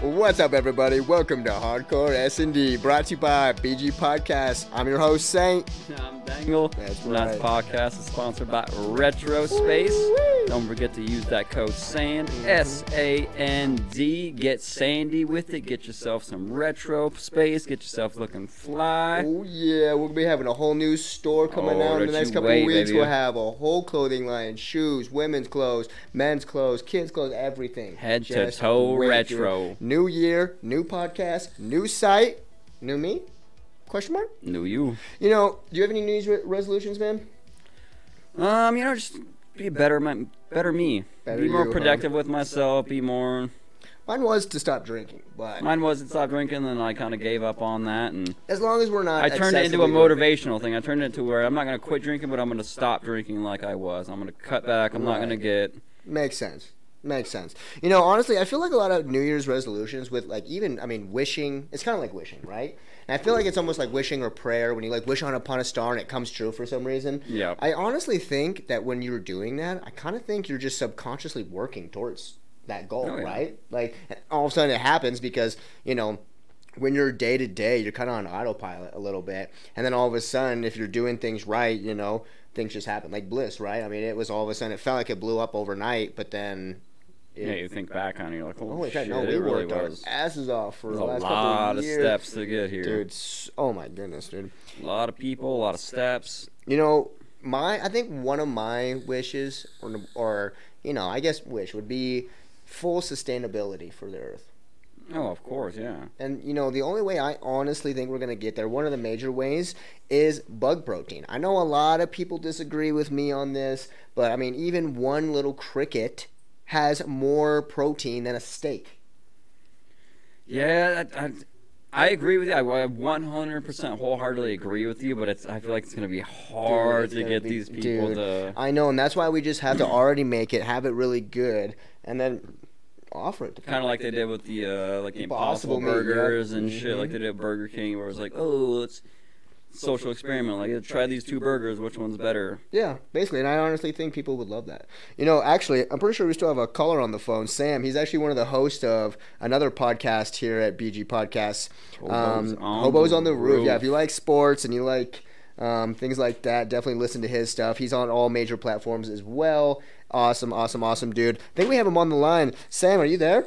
What's up, everybody? Welcome to Hardcore S&D, brought to you by BG Podcast. I'm your host, Saint. I'm Dangle. That's right. podcast is sponsored by Retro Space. Don't forget to use that code SAND, S A N D. Get sandy with it. Get yourself some retro space. Get yourself looking fly. Oh yeah, we'll be having a whole new store coming Oh, out in the next couple wait, of weeks. baby. We'll have a whole clothing line, shoes, women's clothes, men's clothes, kids' clothes, everything. Head to toe wait, dude. retro. New year, new podcast, new site, new me? Question mark? Knew you. You know, do you have any New Year's resolutions, man? Um, you know, just be a better, my, better me. Better be more you, huh? productive with myself. Be more. Mine was to stop drinking, but Mine was to stop drinking, then I kind of gave up on that, and as long as we're not, I turned it into a motivational thing. I turned it into where I'm not gonna quit drinking, but I'm gonna stop drinking like I was. I'm gonna cut back. I'm not gonna get. Makes sense. Makes sense. You know, honestly, I feel like a lot of New Year's resolutions with like even I mean wishing. It's kind of like wishing, right? And I feel like it's almost like wishing or prayer when you like wish on upon a star and it comes true for some reason. Yeah. I honestly think that when you're doing that, I kind of think you're just subconsciously working towards that goal, Oh, yeah. right? Like all of a sudden it happens because you know when you're day to day, you're kind of on autopilot a little bit, and then all of a sudden, if you're doing things right, you know, things just happen. Like Bliss, right? I mean, it was all of a sudden, it felt like it blew up overnight, but then. Yeah, you think back on it, you're like, oh, Holy shit! No, we it really worked our was. asses off for There's the a last lot couple of of years, steps to get here. dude. Oh my goodness, dude. A lot of people, a lot of steps. You know, my I think one of my wishes, or, or you know, I guess wish would be full sustainability for the Earth. Oh, of course, yeah. And you know, the only way I honestly think we're gonna get there, one of the major ways, is bug protein. I know a lot of people disagree with me on this, but I mean, even one little cricket has more protein than a steak. Yeah, I, I, I agree with you. I, I 100% wholeheartedly agree with you, but it's I feel like it's gonna be hard Dude, to get be- these people dude, to. I know, and that's why we just have to already make it, have it really good, and then offer it to. Kind of like they did with the uh, like the Impossible Impossible Meat, yeah. burgers and shit, Mhm. like they did at Burger King, where it was like, oh, let's social experiment. Like, try these two burgers. Which one's better? Yeah, basically, and I honestly think people would love that. You know, actually, I'm pretty sure we still have a caller on the phone. Sam, he's actually one of the hosts of another podcast here at BG Podcasts. Hobos um, on Hobos the on the roof. Yeah, if you like sports and you like um, things like that, definitely listen to his stuff. He's on all major platforms as well. Awesome, awesome, awesome dude. I think we have him on the line. Sam, are you there?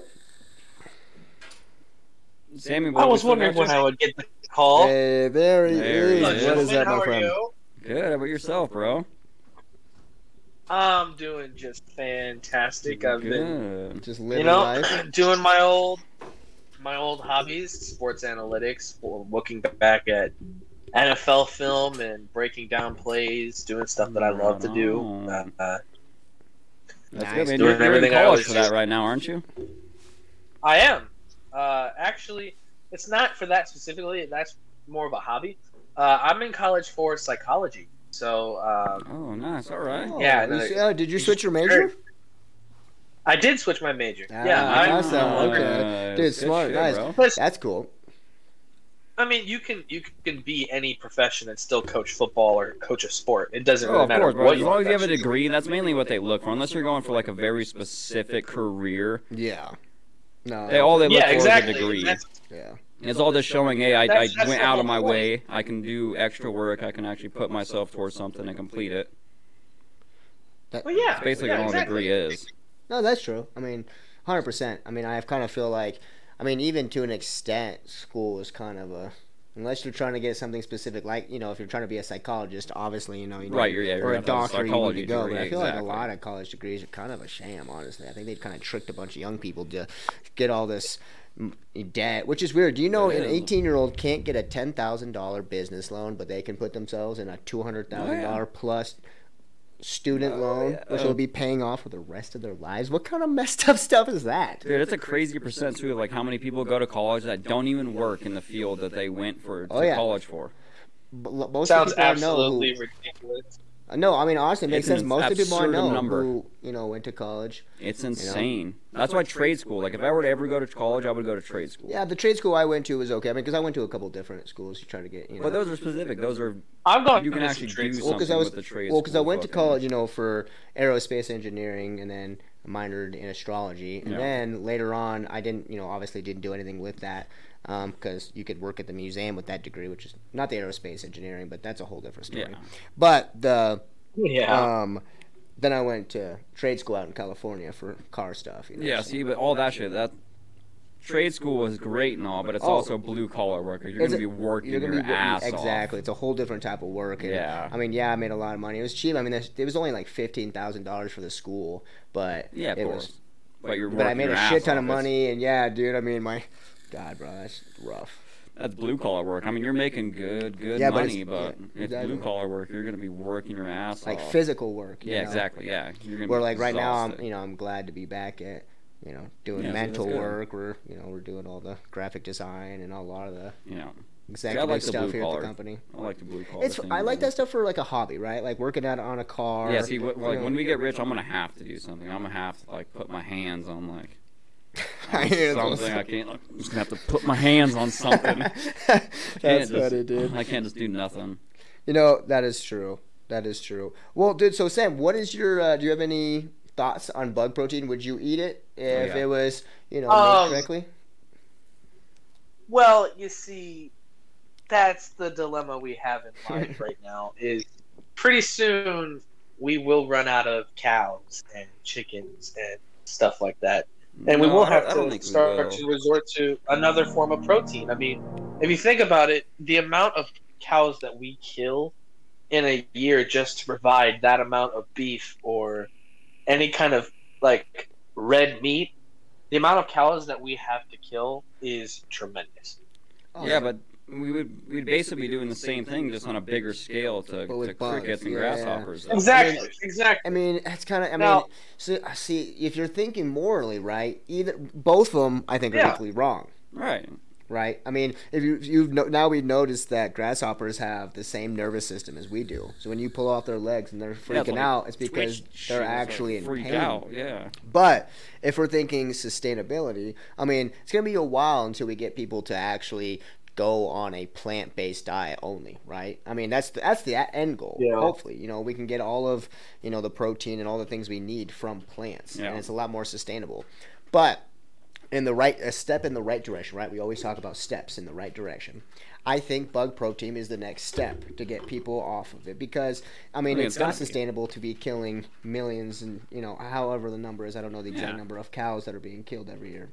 Sammy, I was wondering when I would get the call. Hey, there he There he is. is. What is Gentlemen, that, how my are friend? you? you? Good. How about yourself, bro? I'm doing just fantastic. I've been, Good. Just you know, life. doing my old, my old hobbies, sports analytics, or looking back at NFL film and breaking down plays, doing stuff that I love to do. Uh, uh, That's Nice. good, man. Doing You're, you're in everything I college always for that do. right now, aren't you? I am. Uh, actually, it's not for that specifically. That's more of a hobby. Uh, I'm in college for psychology. So um, Oh, nice. All right. Oh, Yeah, you uh, did you switch your major? I did switch my major. Ah, yeah, I, awesome. Uh, okay. Dude, smart, shit, nice. bro. Plus, That's cool. I mean, you can you can be any profession and still coach football or coach a sport. It doesn't Oh, really of matter course, what As long as you have a degree, that's mainly what they look for. Unless you're going for like a very specific career, Yeah. No. they, all they look Yeah, for exactly. is a degree. That's- yeah. It's all just showing, hey, I, I That's- that's went out of my way. I can do extra work. I can actually put myself towards something and complete it. That- Well, yeah, That's basically yeah, what all exactly. a degree is. No, that's true. I mean, hundred percent. I mean, I kind of feel like, I mean, even to an extent, school is kind of a. Unless you're trying to get something specific, like you know, if you're trying to be a psychologist, obviously, you know, you Right, you're- yeah, you're or a gonna have to have doctor, a you need to go. degree, but I feel like a lot of college degrees are kind of a sham. Honestly, I think they've kind of tricked a bunch of young people to get all this debt, which is weird. Do you know an 18 year old can't get a ten thousand dollar business loan, but they can put themselves in a two hundred thousand dollar oh, plus student Oh, loan, yeah. which oh. will be paying off for the rest of their lives. What kind of messed up stuff is that? Dude, it's a crazy percent too of like how many people go to college that don't even work in the field that they went for Oh, to yeah. college for. B- l- most Sounds of people know who- absolutely ridiculous. No, I mean honestly, it makes It's sense. Most of the people I know number. who you know went to college. It's insane. That's why trade school. Like if I were to ever go to college, I would go to trade school. Yeah, the trade school I went to was okay. I mean, because I went to a couple different schools to try to get you know. But those are specific. Those are I'm going. you can actually trade do school. well, because I something was with the trade well, because I went to college, you know, for aerospace engineering, and then minored in astrology, and Yeah. then later on, I didn't, you know, obviously didn't do anything with that because you could work at the museum with that degree, which is not the aerospace engineering, but that's a whole different story. Yeah. But the Yeah. um, then I went to trade school out in California for car stuff. You know, Yeah, see, but all that shit, that trade school was great and all, but it's Oh. also blue collar work. You're gonna it- be working you're gonna your be working- ass exactly. It's a whole different type of work. And, Yeah. I mean, yeah, I made a lot of money. It was cheap. I mean, it was only like fifteen thousand dollars for the school, but Yeah, of it course. was. But you're But I made your a shit ton of off. Money, and yeah, dude. I mean, my God, bro, that's rough. That's blue collar work. I mean, you're making good, good Yeah, but money, it's- but yeah, it's exactly. blue collar work. You're gonna be working your ass Like off. Like physical work. you Yeah, know? exactly. Yeah, you're gonna Where be like right now, I'm you know I'm glad to be back at you know doing Yeah, mental work. We're you know we're doing all the graphic design and a lot of the you know, executive like stuff here at the company. I like the blue collar. It's thing, I like that stuff for like a hobby, right? Like working out on a car. Yeah, see, wh- you like when we get rich, I'm gonna have to do something. I'm gonna have to like put my hands on like I on hear those. something. I can't. I'm just gonna have to put my hands on something. That's Can't just- funny, dude. I can't just do nothing. You know that is true. That is true. Well, dude. So Sam, what is your? Uh, do you have any thoughts on bug protein? Would you eat it if yeah. it was you know Um, made correctly? Well, you see, that's the dilemma we have in life right now. Is pretty soon we will run out of cows and chickens and stuff like that, and we will have I to think start to resort to another form of protein. I mean, if you think about it, the amount of cows that we kill in a year just to provide that amount of beef or any kind of like red meat, the amount of cows that we have to kill is tremendous. Oh, yeah, but we would we'd basically be doing the same thing, just on a bigger scale to, But with to bugs, crickets and yeah. grasshoppers. though. Exactly, exactly. I mean, it's kind of. I mean, so see if you're thinking morally, right? Either both of them, I think, are Yeah. equally wrong. Right. Right. I mean, if you you've no, now we've noticed that grasshoppers have the same nervous system as we do. So when you pull off their legs and they're Yeah, freaking like out, it's because twitch they're it's like actually in freak pain. out. Yeah. But if we're thinking sustainability, I mean, it's going to be a while until we get people to actually go on a plant-based diet only, right? I mean, that's the, that's the end goal. Yeah. Hopefully, you know, we can get all of, you know, the protein and all the things we need from plants, Yeah. and it's a lot more sustainable. But in the right a step in the right direction, right? We always talk about steps in the right direction. I think bug protein is the next step to get people off of it because I mean I mean, it's it's not be. sustainable to be killing millions and you know however the number is I don't know the exact Yeah. number of cows that are being killed every year.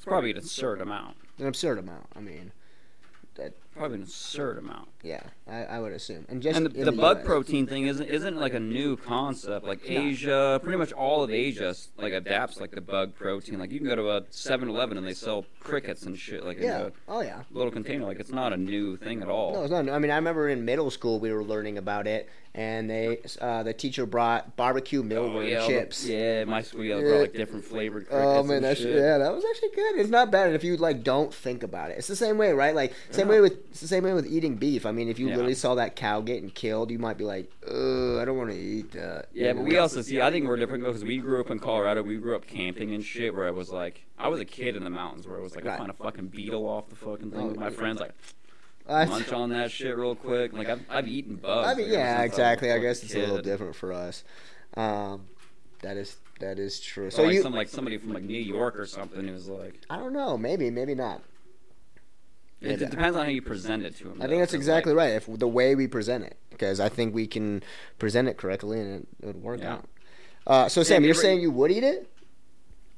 It's probably an absurd amount. An absurd amount. I mean, that Probably an absurd amount. yeah, I, I would assume. And just And the, the bug US. protein thing isn't isn't like a new concept. Like Asia, pretty much all of Asia like adapts like the bug protein. Like you can go to a 7-Eleven and they sell crickets and shit like Yeah. a Oh yeah. little container. Like it's not a new thing at all. No, it's not. I mean, I remember in middle school we were learning about it, and they uh, the teacher brought barbecue mealworm Oh, yeah, chips. Yeah, my school yeah, brought like different flavored crickets. Oh man, that's yeah, that was actually good. It's not bad if you like don't think about it. It's the same way, right? Like same Yeah. way with it's the same way with eating beef. I mean, if you Yeah. literally saw that cow getting killed, you might be like, "Ugh, I don't want to eat that." Yeah, but we also see. I think we're different because we grew up in Colorado. We grew up camping and shit. Where I was like, I was a kid in the mountains. Where it was like, Right. I find a fucking beetle off the fucking thing Oh, with my friends. Like, I- munch on that shit real quick. Like I've, I've eaten bugs. I mean, like, yeah, since exactly. I, I guess it's a little different for us. Um, that is that is true. Or So like you, some like somebody from like New York or something who's like. I don't know, maybe, maybe not. It, Maybe. it depends on how you present it to them. I think that's exactly right. If the way we present it, because I think we can present it correctly and it, it would work Yeah. out. Uh, so Sam, you you're saying you would eat it?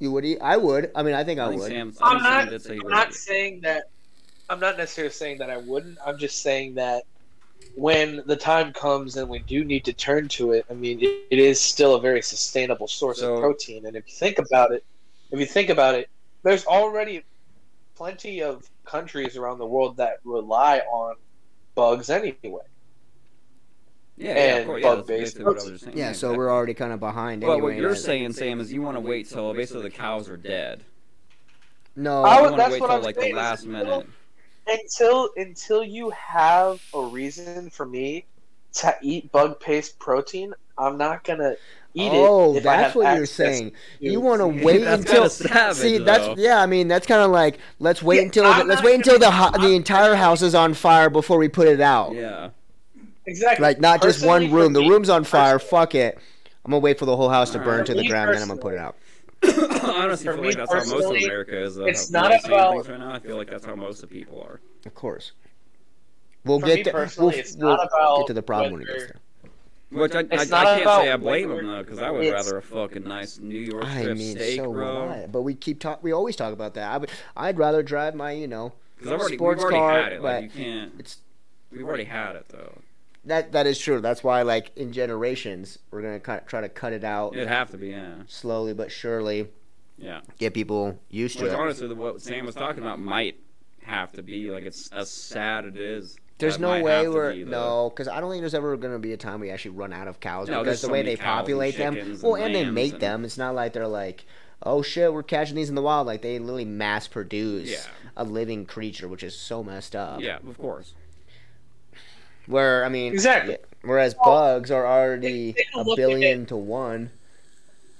You would eat? I would. I mean, I think I, I think would. Sam. I I'm not. say I'm not saying that. I'm not necessarily saying that I wouldn't. I'm just saying that when the time comes and we do need to turn to it, I mean, it, it is still a very sustainable source So- of protein. And if you think about it, if you think about it, there's already plenty of countries around the world that rely on bugs anyway. Yeah, yeah, of and course. Yeah, bug-based basically what I was saying. Yeah, so we're already kind of behind. But anyway, what you're that- saying, Sam, is you want to wait till basically the cows are dead. No, I You would- want to that's wait what till I'm like the last is minute. Until until you have a reason for me to eat bug paste protein, I'm not gonna eat oh, it. if I that's what you're saying. to- You want to wait That's until savage, see that's though. yeah. I mean, that's kind of like let's wait Yeah, until I'm let's wait until the ho- the entire house is on fire before we put it out. Yeah. exactly Like not just one for room. The room's on fire. Fuck it. I'm gonna wait for the whole house to burn Alright. to the Me ground, then I'm gonna put it out. I honestly For feel me like that's how most of personally, America is. Uh, it's not way seeing about- things right now. I feel like that's how most of people are. Of course. We'll For get me there. personally, we'll, it's we'll not about get to the problem when it gets there. Which I, I, I can't say I blame whether- them though, because I would rather a fucking nice New York I strip mean, steak, so bro. I. But we keep talk. We always talk about that. I would. I'd rather drive my, you know, Because I've already, sports we've already car. had it. but Like you can't. it's We've already had it though. That. That is true. That's why, like in generations, we're gonna cut, try to cut it out It'd have to be, yeah, slowly but surely. yeah. Get people used to Which it. honestly, what Sam was talking about might have to be like it's as sad it is. There's no way we're be no, because I don't think there's ever going to be a time we actually run out of cows No, because the so way they populate them. Well, and and they make and- them. It's not like they're like, oh shit, we're catching these in the wild. Like they literally mass produce Yeah. a living creature, which is so messed up. Yeah, of course. Where I mean, Exactly. yeah, whereas Well, bugs are already take a a billion to one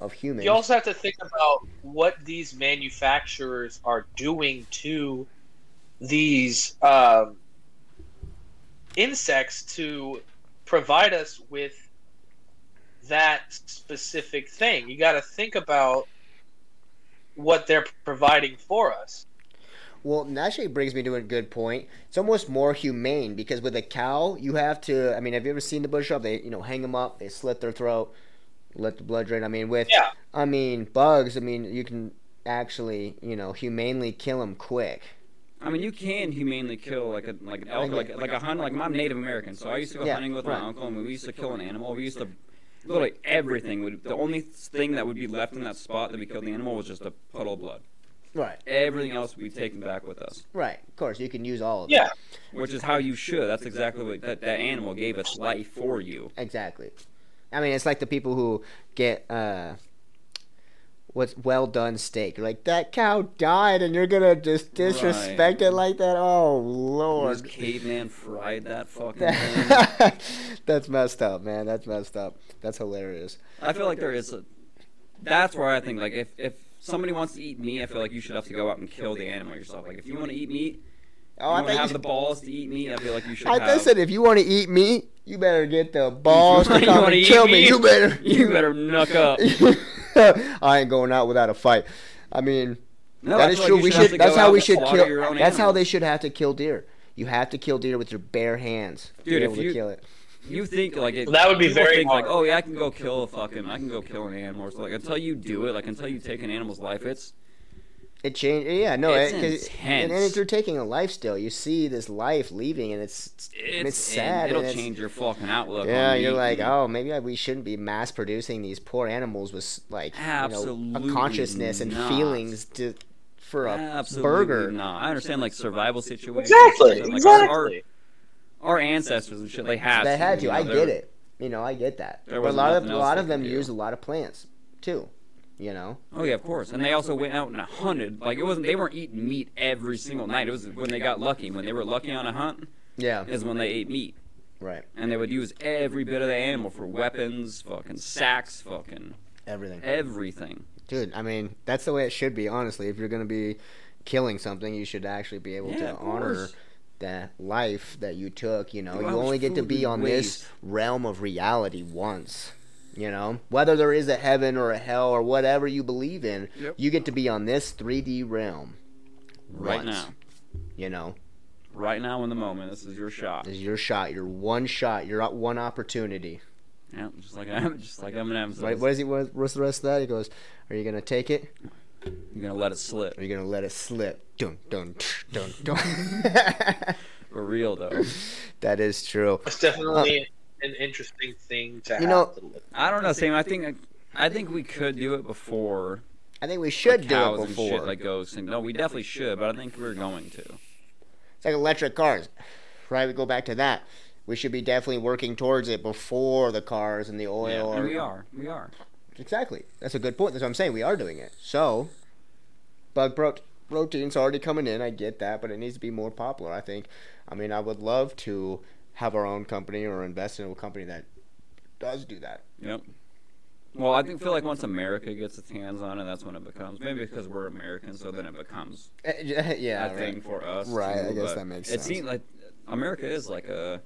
of humans. You also have to think about what these manufacturers are doing to these um, insects to provide us with that specific thing. You got to think about what they're providing for us. Well, that actually brings me to a good point. It's almost more humane because with a cow, you have to. I mean, have you ever seen the bush shop? They, you know, hang them up, they slit their throat, let the blood drain. I mean, with, Yeah. I mean, bugs. I mean, you can actually, you know, humanely kill them quick. I mean, you can humanely kill like a like an elk, like like a hunt. Like I'm Native American, so I used to go Yeah, hunting with right. my uncle, and we used to kill an animal. We used to literally everything would. The only thing that would be left in that spot that we killed the animal was just a puddle of blood. Right. Everything else would be taken back with us, Right. Of course, you can use all of that. Yeah. it. which is how you should. That's exactly what that, that animal gave its life for you. Exactly. I mean, it's like the people who get uh, what's well done steak. You're like that cow died, and you're gonna just disrespect Right. it like that. Oh lord! This lord. caveman fried that fucking thing. That's messed up, man. That's messed up. That's hilarious. I feel like there is a. That's where I think like if if somebody wants to eat meat, I feel like you should have to go out and kill the animal yourself. Like if you want to eat meat, Oh, you I want to think have the balls to eat meat. I feel like you should I have. said if you want to eat meat, you better get the balls to come and kill me. meat, You better. You better knuck up. I ain't going out without a fight. I mean, No, that I is feel true. like we should have should. to That's how we should kill. your own That's how they should have to kill deer. You have to kill deer with your bare hands. to Dude, be if able to you- kill it. You think like it, That would be very think like, oh yeah, I can go kill a fucking, I can go kill an animal. So like until you do it, like until you take an animal's life, it's It changed. Yeah, no, It's it, 'cause- and, and if you're taking a life still, you see this life leaving, and it's it's, it's, it's sad. It'll and it's- change your fucking outlook. Yeah, on you're like, and- oh, maybe we shouldn't be mass producing these poor animals with like you know, a Absolutely consciousness and not. feelings to for a Absolutely burger. not. I understand like survival situations. Exactly. like, Exactly. Our, our ancestors and shit, they had. They had to. you know, I get it. You know, I get that. There But a lot of a lot of them could do. use a lot of plants too. You know. Oh yeah, of course. And they also went out and hunted. Like it wasn't. They weren't eating meat every single night. It was when they got lucky. When they were lucky on a hunt, Yeah. is when they ate meat. Right. And they would use every bit of the animal for weapons, fucking sacks, fucking Everything. everything. Dude, I mean, that's the way it should be. Honestly, if you're gonna be killing something, you should actually be able Yeah, to of honor course. That life that you took. You know, Dude, you only get to be we on this realm of reality once. You know, whether there is a heaven or a hell or whatever you believe in, Yep. you get to be on this 3D realm Right once, now, You know, right now in the moment, this is your shot. this is your shot, your one shot, your one opportunity. Yeah, just like I'm, just like Eminem says. What, what is he? What, what's the rest of that? He goes, "Are you gonna take it? You're gonna let it slip. Or are you gonna let it slip?" Dun dun dun dun. For real though. that is true. It's definitely uh, an interesting thing to You have know- to. I don't know, Sam. I think I think we could do it before I think we should like, do cows it and before. shit like ghosts. And, no, we definitely should, but I think we're going to. It's like electric cars, right? We go back to that. We should be definitely working towards it before the cars and the oil. Yeah, and we are. We are. Exactly. That's a good point. That's what I'm saying. We are doing it. So, bug pro- protein's already coming in. I get that, but it needs to be more popular. I think. I mean, I would love to have our own company or invest in a company that does do that. Yep. Well, I think feel like once America gets its hands on it, that's when it becomes maybe because we're American, so then it becomes Eh, yeah, a thing for us. Right, too, I guess that makes sense. It seems like America is like a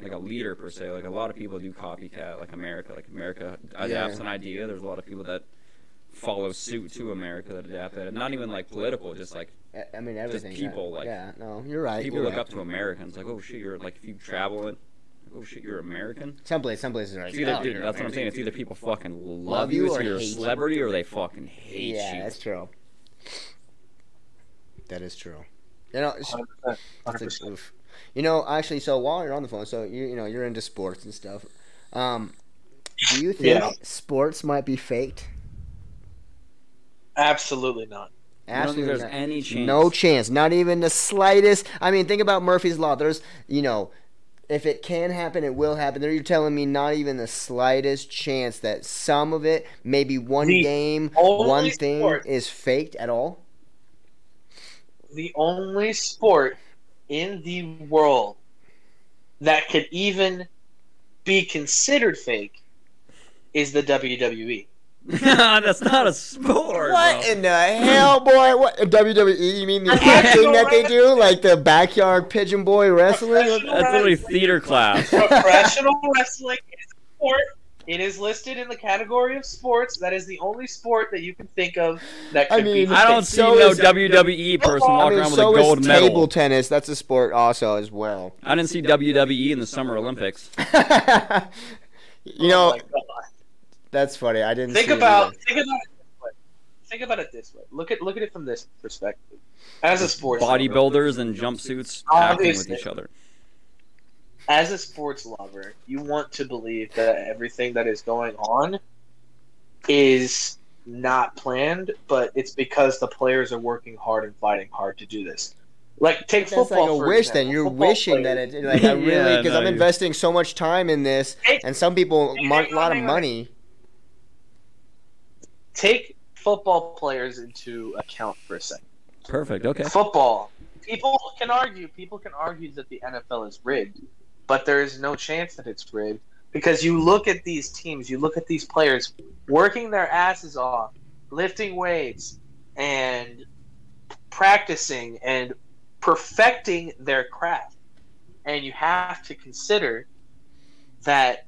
like a leader per se. Like a lot of people do copycat, like America. Like America adapts Yeah. an idea. There's a lot of people that follow suit to America that adapt it. Not even like political, just like I- I mean everything. people, yeah. like- yeah, no, you're right. people you're look right. up to Americans. Like, oh shit, you're like if you travel it. Oh shit, you're American. Some place, some places are. It's Like, either, oh, dude, you're that's what I'm saying. It's either people fucking love, Love you, you or you're a hate you. celebrity, or they fucking hate Yeah, you. that's true. That is true. You know, it's, 100%. it's 100%. A, oof. you know, actually, so while you're on the phone, so you you know you're into sports and stuff. Um, do you think Yeah. sports might be faked? Absolutely not. I there's not. any chance. No chance, not even the slightest. I mean, think about Murphy's Law. There's, you know, if it can happen, it will happen. There, you're telling me not even the slightest chance that some of it, maybe one The game, one thing, sport- is faked at all. The only sport in the world that could even be considered fake is the. WWE. that's not a sport. What bro. in the hell, boy? What WWE? You mean the I'm acting actually that they do, like the backyard pigeon boy wrestling? That's literally theater class. Professional wrestling is a sport. It is listed in the category of sports. That is the only sport that you can think of that I could mean, be. I don't see So no is- WWE person I I walking mean, around with so a gold is medal. table tennis. That's a sport also as well. I didn't see WWE in the Summer Olympics. you Oh know, my God. that's funny. I didn't think see about either. think about it this way. Think about it this way. Look at look at it from this perspective. As a sports Bodybuilders in jumpsuits acting with each other. As a sports lover, you want to believe that everything that is going on is not planned, but it's because the players are working hard and fighting hard to do this. Like take That's football. like a for wish. example. Then you're Football wishing that players- it like I really Yeah, because no, I'm investing so much time in this, Take- and some people Hang mon- on, a lot of money. take football players into account for a second. Perfect. Okay. Football. People can argue. People can argue that the NFL is rigged, but there is no chance that it's rigged because you look at these teams, you look at these players working their asses off, lifting weights, and practicing and perfecting their craft, and you have to consider that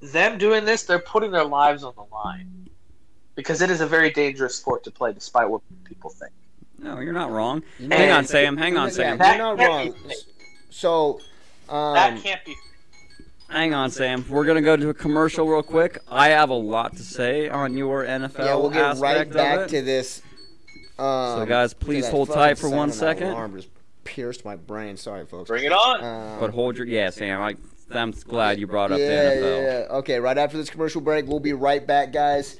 them doing this, they're putting their lives on the line because it is a very dangerous sport to play, despite what people think. No, you're not wrong. You know- Hang on, Sam. Hang on, Sam. That you're not wrong. So, um, that can't be. Hang on, Sam. We're gonna go to a commercial real quick. I have a lot to say on your NFL yeah, we'll get right back to this. Um, So, guys, please hold tight for sound one of my second. Alarm just pierced my brain. Sorry, folks. Bring it on. Um, But hold your yeah, Sam. I, I'm glad you brought up yeah, the NFL. yeah, yeah. Okay, right after this commercial break, we'll be right back, guys.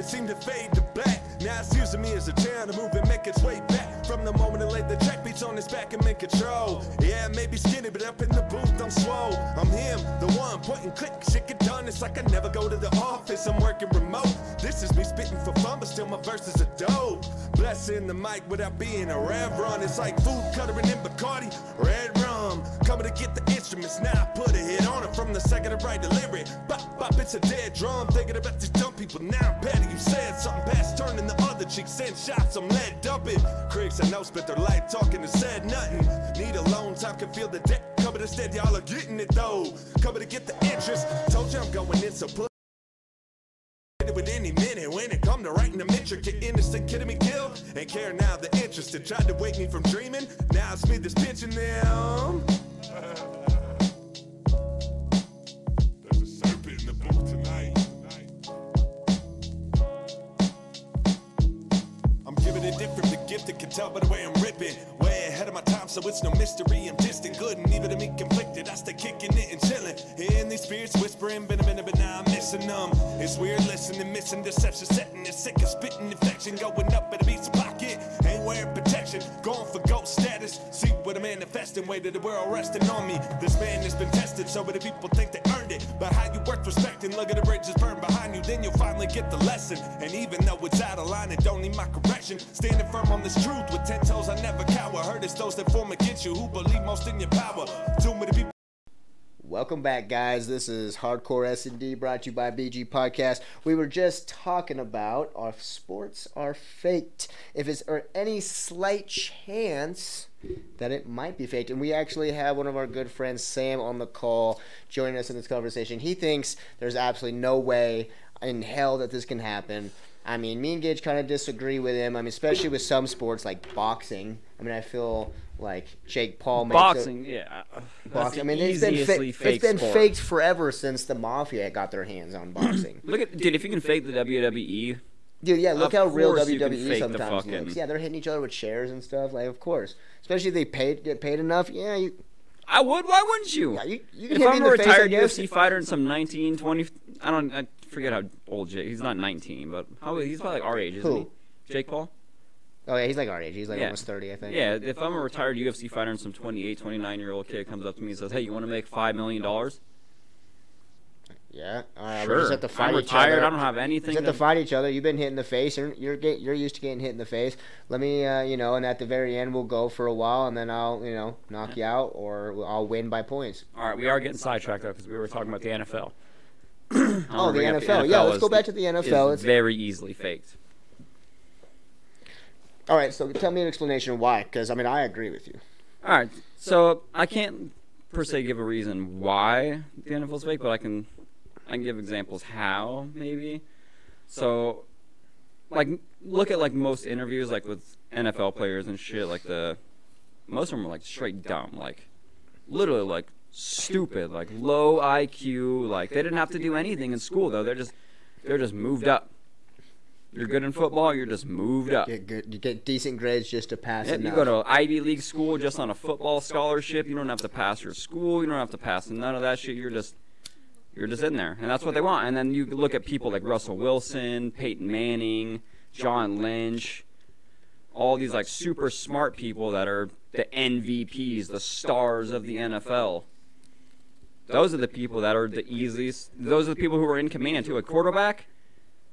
It seemed to fade to black. Now it's using me as a channel to move and make its way back. From the moment it laid the track beats on his back and in control. Yeah, maybe skinny, but up in the booth I'm swole. I'm him, the one point and click, shit get done. It's like I never go to the office. I'm working remote. This is me spitting for fun, but still my verses are dope. Blessing the mic without being a rev run. It's like food coloring in Bacardi, red rum. Coming to get the instruments, now I put a hit on it from the second to write the lyric. Bop, bop, it's a dead drum. Thinking about these dumb people, now I'm petty. You said something past turning the cheek. Send shots, I'm lead dumping. Critics I know spent their life talking and said nothing. Need a long time, can feel the debt. Coming instead, y'all are getting it though. Coming to get the interest. Told you I'm going in, so put it with any minute when it come to writing the metric get innocent kidding me kill ain't care now the interested tried to wake me from dreaming now it's me that's pitching them gifted can tell by the way I'm ripping. Way ahead of my time, so it's no mystery. I'm distant, good and even to me conflicted. I stay kicking it and chilling. Hearing these spirits whispering, been a minute, but now I'm missing them. It's weird listening, missing deception, setting it sick and spitting infection, going up at a beat's pocket. Wearing protection, going for ghost status. See what I'm manifesting, way to the world resting on me. This man has been tested, so many people think they earned it. But how you worth respecting, look at the bridges burned behind you, then you'll finally get the lesson. And even though it's out of line, it don't need my correction. Standing firm on this truth with ten toes, I never cower. Heard it's those that form against you who believe most in your power. Too many people. Welcome back, guys. This is Hardcore S and D, brought to you by BG Podcast. We were just talking about if sports are faked, if it's or any slight chance that it might be faked, and we actually have one of our good friends Sam on the call joining us in this conversation. He thinks there's absolutely no way in hell that this can happen. I mean, me and Gage kind of disagree with him. I mean, especially with some sports like boxing. I mean, I feel like Jake Paul makes a- Boxing, yeah. That's boxing. I mean, it's been, fa- it's been sport. faked forever since the mafia got their hands on boxing. Look at dude. If you can fake the WWE, Dude, yeah, look how real course you can WWE sometimes fucking- looks. Yeah, they're hitting each other with chairs and stuff. Like, of course, especially if they paid get paid enough. Yeah, you, I would. Why wouldn't you? yeah, you, you can if hit me I'm a face, retired guess. UFC fighter and some 19, 20, I don't, I forget how old Jake. He's not 19, but how he's probably like our age, isn't Who? he? Jake Paul. Oh yeah, he's like our age. He's like Yeah. almost thirty, I think. Yeah, if I'm a retired UFC fighter and some 28, 29 year old kid comes up to me and says, "Hey, you want to make five million dollars?" Yeah. All right, we Sure. just have to fight I'm each retired. other. I don't have anything. Just have To, to fight each other. You've been hit in the face. You're you're, get, you're used to getting hit in the face. Let me, uh, you know, and at the very end we'll go for a while, and then I'll, you know, knock you out, or I'll win by points. All right, we are getting sidetracked though because we were talking about the NFL. Oh, the NFL. Yeah, let's go back to the NFL. It's, very easily faked. All right, so tell me an explanation why, because I mean I agree with you. All right, so I can't per se give a reason why the NFL's fake, but I can I can give examples how maybe. So, like, look at like most interviews, like with NFL players and shit. Like the most of them are like straight dumb, like literally like stupid, like low IQ. Like they didn't have to do anything in school though. They're just they're just moved up. You're good in football. You're just moved up. Get good, you get decent grades just to pass. Yep, you go to Ivy League school just on a football scholarship. You don't have to pass your school. You don't have to pass none of that shit. You're just you're just in there, and that's what they want. And then you look at people like Russell Wilson, Peyton Manning, John Lynch, all these like super smart people that are the MVPs, the stars of the NFL. Those are the people that are the easiest. Those are the people who are in command too. A quarterback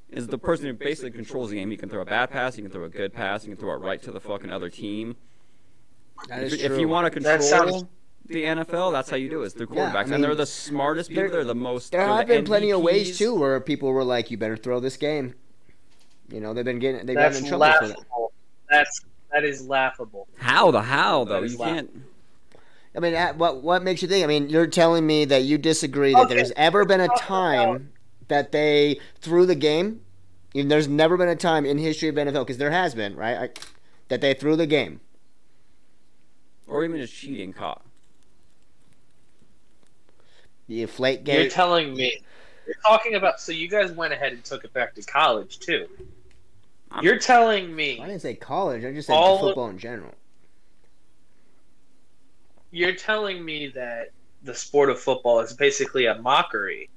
is the person who basically controls the game. You can throw a bad pass, you can throw a good pass, you can throw it right to the fucking other team. That If, is if true. you want to control sounds- the NFL, that's how you do it. It's through Yeah, I quarterbacks, mean, and they're the smartest people. They're the most. There they're have the been plenty of ways too where people were like, "You better throw this game." You know, they've been getting they've That's gotten in trouble for that. That's that is laughable. How the how though? You laugh- can't. I mean, what what makes you think? I mean, you're telling me that you disagree that there's ever been a time that they threw the game. And there's never been a time in history of NFL because there has been, right? I, that they threw the game. Or even just cheating caught. The inflate game. You're telling me. You're talking about. So you guys went ahead and took it back to college too. I'm- You're telling me. I me. didn't say college. I just said All of- football in general. You're telling me that the sport of football is basically a mockery.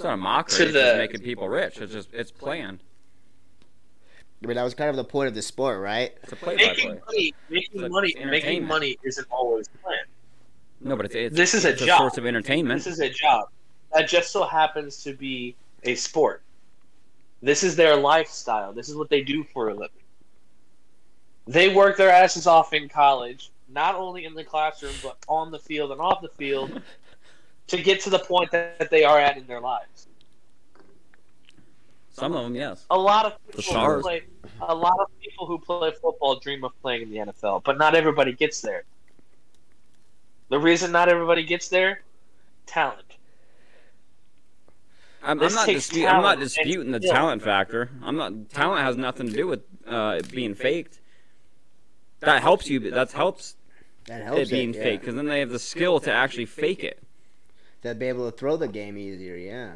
It's not a mockery. It's just making people rich. It's just it's playing. I mean, that was kind of the point of the sport, right? It's a play by Making play. money, making It's money, making money isn't always planned. No, but it's, it's This is a it's job. source of entertainment. This is a job that just so happens to be a sport. This is their lifestyle. This is what they do for a living. They work their asses off in college, not only in the classroom, but on the field and off the field to get to the point that, that they are at in their lives. Some of them, yes. A lot of The people who stars. play a lot of people who play football dream of playing in the NFL, but not everybody gets there. The reason not everybody gets there, talent. I'm, I'm not takes dispu- I'm not disputing the talent factor. I'm not. Talent has nothing to do with uh, it being faked. That helps you. That helps That it helps being it, yeah. fake because then they have the skill to actually fake it. To be able to throw the game easier, yeah.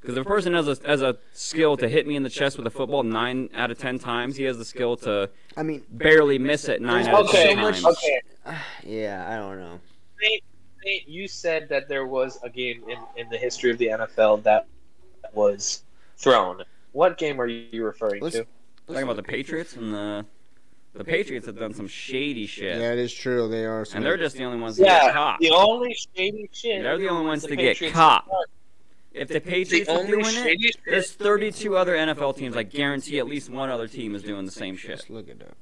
Because if a person has a has a skill to hit me in the chest with a football nine out of ten times, he has the skill to I mean, barely miss it nine There's out of Okay, ten times. okay. yeah, I don't know. Nate, Nate, you said that there was a game in, in the history of the NFL that was thrown. What game are you referring Let's- to? Talking about the Patriots and the the Patriots have done some shady shit, Yeah, it is true. They are. and they're just the only ones to get Yeah, caught. the only shady shit. They're the only ones the to get caught. If the The Patriots are only doing it, shady there's 32 other NFL teams. I guarantee at least one other team is doing the same shit. Just look at that.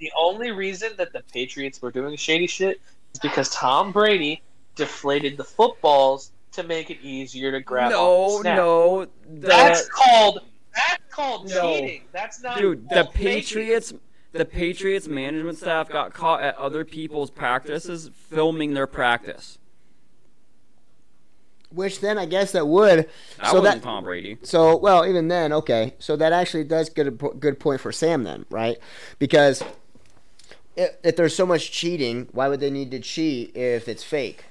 The only reason that the Patriots were doing shady shit is because Tom Brady deflated the footballs to make it easier to grab. no, the snap. no. The, That's called that's called No. cheating. That's not dude, the Patriots. faking. The Patriots management staff got caught at other people's practices filming their practice. Which then I guess that would. That so wasn't that Tom Brady. so well even then okay. So that actually does get a good point for Sam then, right? Because if, if there's so much cheating, why would they need to cheat if it's fake?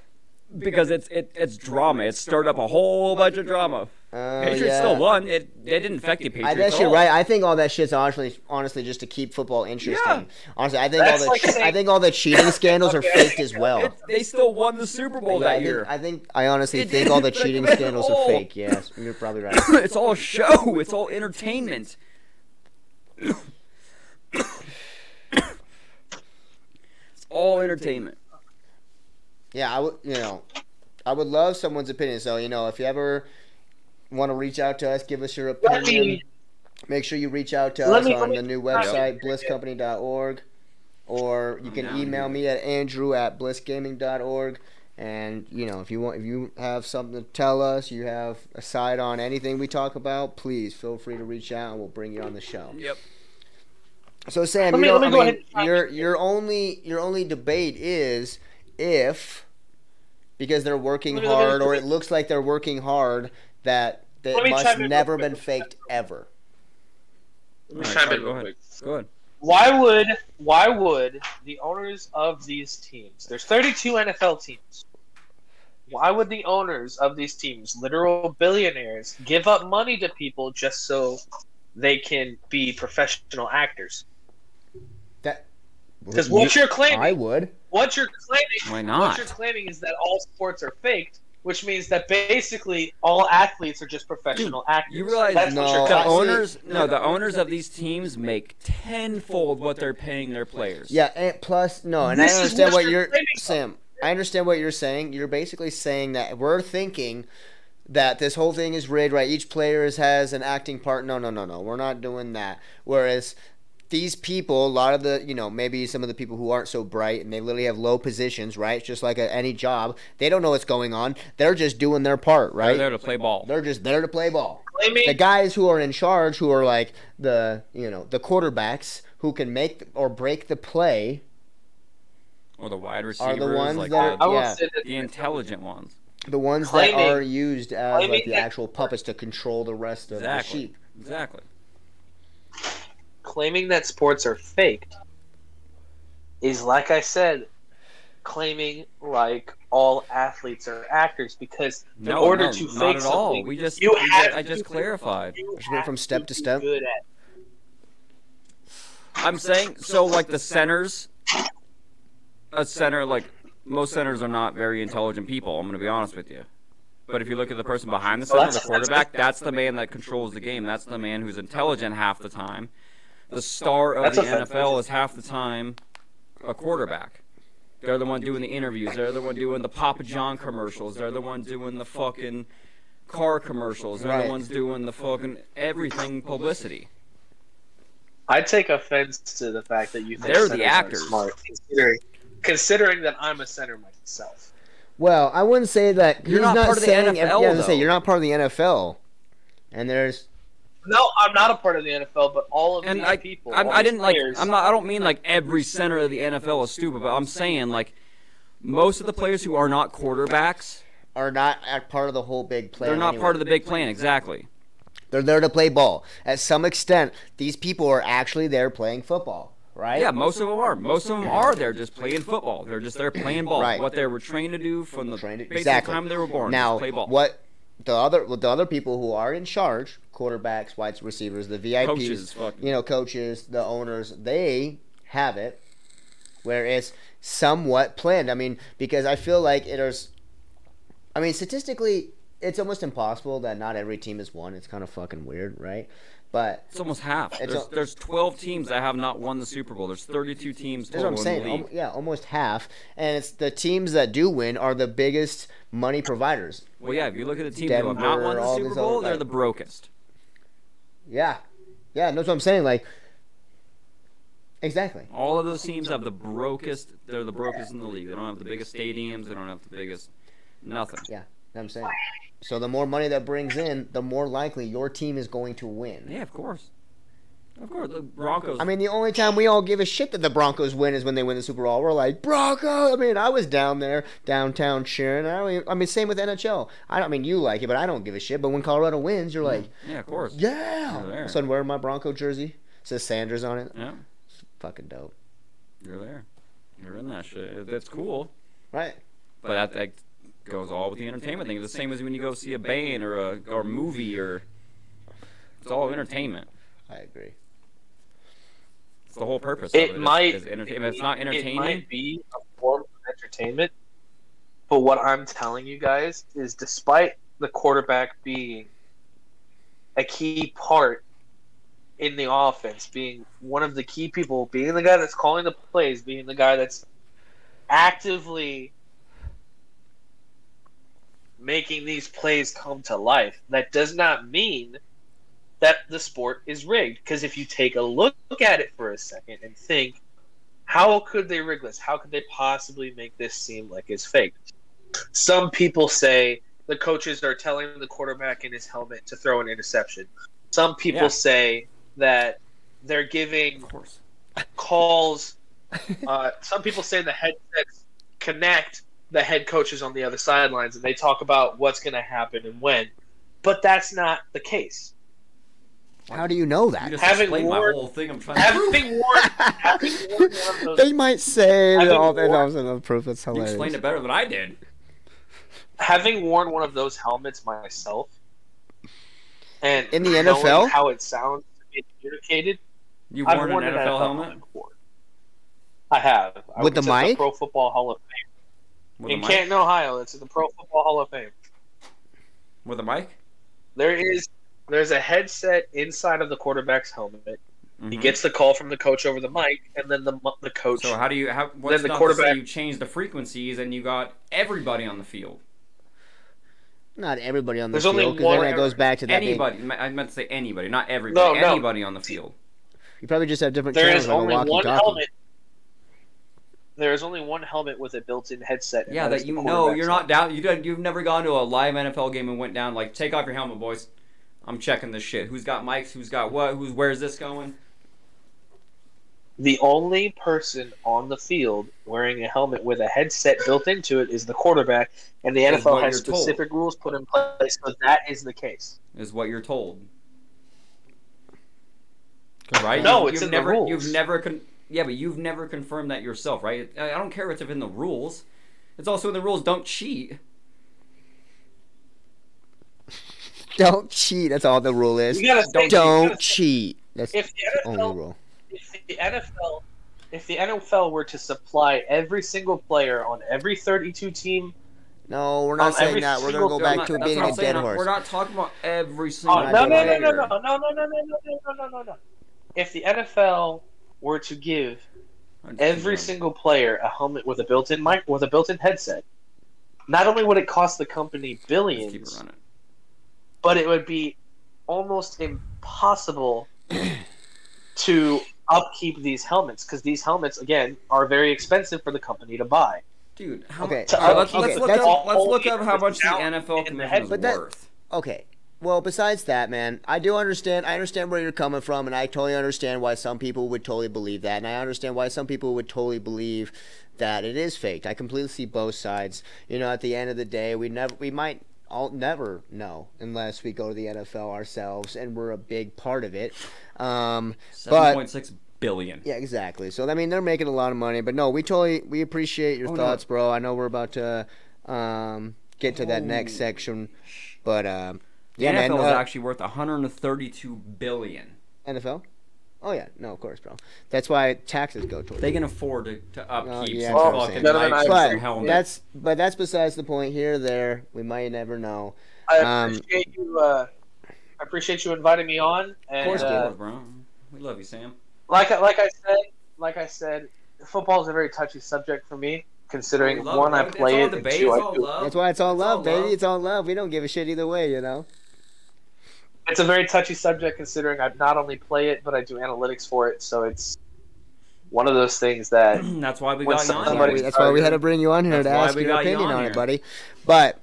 Because it's it, it's drama. It stirred up a whole bunch of drama. Uh, Patriots yeah. still won. It it didn't affect the Patriots. I guess at you're all. right. I think all that shit's honestly, honestly, just to keep football interesting. Yeah. Honestly, I think That's all the, like che- I think all the cheating scandals are Okay. faked as well. It- they still won the Super Bowl Yeah, I that think, year. I think, I honestly It think all the cheating scandals are fake. Yes, you're probably right. it's all show. It's all entertainment. it's all entertainment. Yeah, I would, you know, I would love someone's opinion. So, you know, if you ever want to reach out to us, give us your opinion. me- Make sure you reach out to us me- on the new Yeah. website, blisscompany.org, or you can Yeah. email me at andrew at blissgaming.org. And you know, if you want, if you have something to tell us, you have a side on anything we talk about, please feel free to reach out, and we'll bring you on the show. Yep. So Sam, Let you know, I mean, ahead and try your your only your only debate is if because they're working Let me- let hard, or it looks like they're working hard, that that must chime in real never quick. been faked ever. Let me All right, chime in go real quick. Go ahead. Why would why would the owners of these teams? There's 32 NFL teams. Why would the owners of these teams, literal billionaires, give up money to people just so they can be professional actors? That Because what you're claiming, I would. what you're claiming, Why not? what you're claiming is that all sports are faked, which means that basically all athletes are just professional actors. You realize That's No, what you're the I see- claiming. owners, no, the owners of these teams make tenfold what they're paying their players. Yeah, and plus no, and This I understand what what you're you're. Sam. I understand what you're saying. You're basically saying that we're thinking that this whole thing is rigged, right? Each player is, has an acting part. No, no, no, no. We're not doing that. Whereas these people, a lot of the, you know, maybe some of the people who aren't so bright and they literally have low positions, right? Just like a, any job, they don't know what's going on. They're just doing their part, right? They're there to play ball. They're just there to play ball Claiming the guys who are in charge, who are like the you know the quarterbacks who can make or break the play, Or the wide receivers. are the ones like that I the, will yeah, say that the intelligent ones. the ones Claiming- that are used as like the actual puppets to control the rest of Exactly. the sheep. Exactly. Claiming that sports are faked is like I said, claiming like all athletes are actors because in No, order no, to not fake at all. something, We just, you we have just I just clarified. you Just went from step to to step. Good at I'm saying so like the centers a center like most centers are not very intelligent people, I'm gonna be honest with you. But if you look at the person behind the Well, center, the that's- that's- quarterback, that's the man that controls the game. That's the man who's intelligent half the time. The star of That's the offensive. NFL is half the time a quarterback. They're the one doing the interviews. They're the one doing the Papa John commercials. They're the one doing the fucking car commercials. They're Right. the ones doing the fucking everything publicity. I take offense to the fact that you think They're the centers actors. smart, considering considering that I'm a center myself. Well, I wouldn't say that. You're he's not part of the saying, NFL, Yeah, I was say you're not part of the NFL, and there's No, I'm not a part of the NFL, but all of And these I, people, I, all I didn't like. I'm not. I don't mean like every center of the NFL is stupid, but I'm saying like most of the players who are not quarterbacks, are not at part of the whole big plan. they're not anyway. part of the big plan. Exactly. They're there to play ball. At some extent, these people are actually there playing football, right? Yeah, most of them are. Most of them are there just playing football. They're just there playing ball. Right. What they were trained to do from the Trained to- basic exactly. time they were born. Now, play ball. what the other well, the other people who are in charge, quarterbacks, wide receivers, the VIPs, coaches, you know, coaches, the owners, they have it where it's somewhat planned. I mean, because I feel like it is. I mean, statistically, it's almost impossible that not every team is one. It's kind of fucking weird, right? But It's almost half. It's There's, a- there's 12 teams that have not won the Super Bowl. There's 32 teams That's what I'm saying. Al- yeah, almost half. And it's the teams that do win are the biggest money providers. Well, yeah. If you look at the teams who have not won the Super Bowl, other- they're like- the brokest. Yeah. Yeah, that's what I'm saying. Like, Exactly. All of those teams have the brokest. They're the brokest in the league. They don't have the biggest stadiums. They don't have the biggest nothing. You know what I'm saying. So the more money that brings in, the more likely your team is going to win. Yeah, of course. Of course, the Broncos. I mean, the only time we all give a shit that the Broncos win is when they win the Super Bowl. We're like Broncos. I mean, I was down there downtown cheering. I don't. Even, I mean, same with NHL. I don't I mean you like it, but I don't give a shit. But when Colorado wins, you're like, yeah, of course. yeah. You're there. So I'm wearing my Bronco jersey. It says Sanders on it. Yeah, it's Fucking dope. you're there. You're in that shit. That's cool. Right. But that, that goes all with the entertainment thing. It's the same as when you go see a band or a or a movie or it's all entertainment. I agree. It's the whole purpose. It of it. might. Is, is entertainment. If it's not It entertaining. might be a form of entertainment, but what I'm telling you guys is, despite the quarterback being a key part in the offense, being one of the key people, being the guy that's calling the plays, being the guy that's actively making these plays come to life, that does not mean that the sport is rigged. Because if you take a look at it for a second and think, how could they rig this? How could they possibly make this seem like it's fake? Some people say the coaches are telling the quarterback in his helmet to throw an interception. Some people Yeah. say that they're giving calls. Uh, some people say the headsets connect the head coaches on the other sidelines, and they talk about what's going to happen and when. But that's not the case. How do you know You that? just Having explained my worn- whole thing. I'm trying to. Having worn, having worn one of those They might say Having all that was enough proof. That's You hilarious. explained it better than I did. having worn one of those helmets myself, and In the NFL? how it sounds to be communicated, You've I've worn, worn an NFL helmet before. I have I With the was at mic? Pro Football Hall of Fame with in. Canton, Ohio. It's in the Pro Football Hall of Fame. With a mic. There is there's a headset inside of the quarterback's helmet. He Mhm. gets the call from the coach over the mic, and then the the coach. So how do you? How, what's the quarterback- you changed the frequencies and you got everybody on the field? Not everybody on the There's field, only because one then it goes back to that. being- Anybody. I meant to say anybody, not everybody. No, no. Anybody on the field. you probably just have different there channels is only the one helmet. There is only one helmet with a built-in headset. Yeah, is that you know you're not down. You don't, you've never gone to a live NFL game and went down like take off your helmet, boys. I'm checking this shit. Who's got mics? Who's got what? Who's where's this going? The only person on the field wearing a helmet with a headset built into it is the quarterback, and the Is NFL has you're told. specific rules put in place, so that is the case. Is what you're told. Right? No, You've- it's you've in the never, rules. You've never con- yeah, but you've never confirmed that yourself, right? I I don't care if it's in the rules. It's also in the rules. Don't cheat. Don't cheat. That's all the rule is. You gotta Don't you gotta think, cheat. That's if the the only rule. if the NFL, if the NFL were to supply every single player on every 32 team, No, we're not saying that. We're gonna go back to being a dead horse. We're not talking about every single. Oh, no, no, it. no, no, player. no, no, no, no, no, no, no, no, no, no, no. If the NFL were to give every single player a helmet with a built-in mic with a built-in headset, not only would it cost the company billions, keep it running. but it would be almost impossible to upkeep these helmets because these helmets, again, are very expensive for the company to buy. Dude, how Okay, much? All right, let's, okay, let's look that's- up. Let's look up how much the NFL in the commission head- is But that- worth. Okay. Well, besides that, man, I do understand. I understand where you're coming from, and I totally understand why some people would totally believe that, and I understand why some people would totally believe that it is faked. I completely see both sides. You know, at the end of the day, we never, we might all never know unless we go to the NFL ourselves, and we're a big part of it. Um, Seven point six billion. yeah, exactly. So I mean, they're making a lot of money, but no, we totally we appreciate your Oh, no. thoughts, bro. I know we're about to um, get to that next section, but um, The yeah, NFL man. is uh, actually worth 132 billion. NFL? Oh yeah, no, of course, bro. That's why taxes go towards. They it. can afford to, to upkeep Oh, yeah, some that's fucking saying. Better than mics and But helmets. that's but that's besides the point. Here, or there, we might never know. I Um, appreciate you. Uh, I appreciate you inviting me on, Of course, uh, course, bro. We love you, Sam. like I- like I said, like I said, football is a very touchy subject for me, considering one it, I bro. Play it, and two I do. That's why it's all It's love, all baby. love. It's all love. We don't give a shit either way, you know. It's a very touchy subject, considering I not only play it, but I do analytics for it. So it's one of those things that That's why we got you on here. That's why, we, that's why we had to bring you on here to ask your got you opinion on on it, buddy. But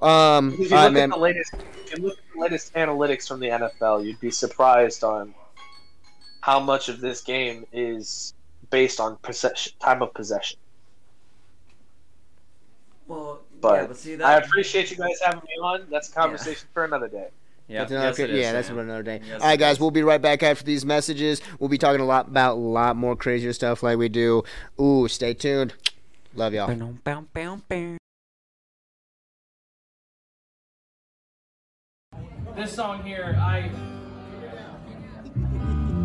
um, if you all right, look man. at the latest, if you look at the latest analytics from the NFL, you'd be surprised on how much of this game is based on possession, time of possession. Well, But yeah, but see that. I appreciate you guys having me on. That's a conversation for another day. Yeah, That's another, yes, it is, yeah, that's Sam. another day. Yes, All right, guys, is. we'll be right back after these messages. We'll be talking a lot about a lot more crazier stuff like we do. Ooh, stay tuned. Love y'all. This song here, I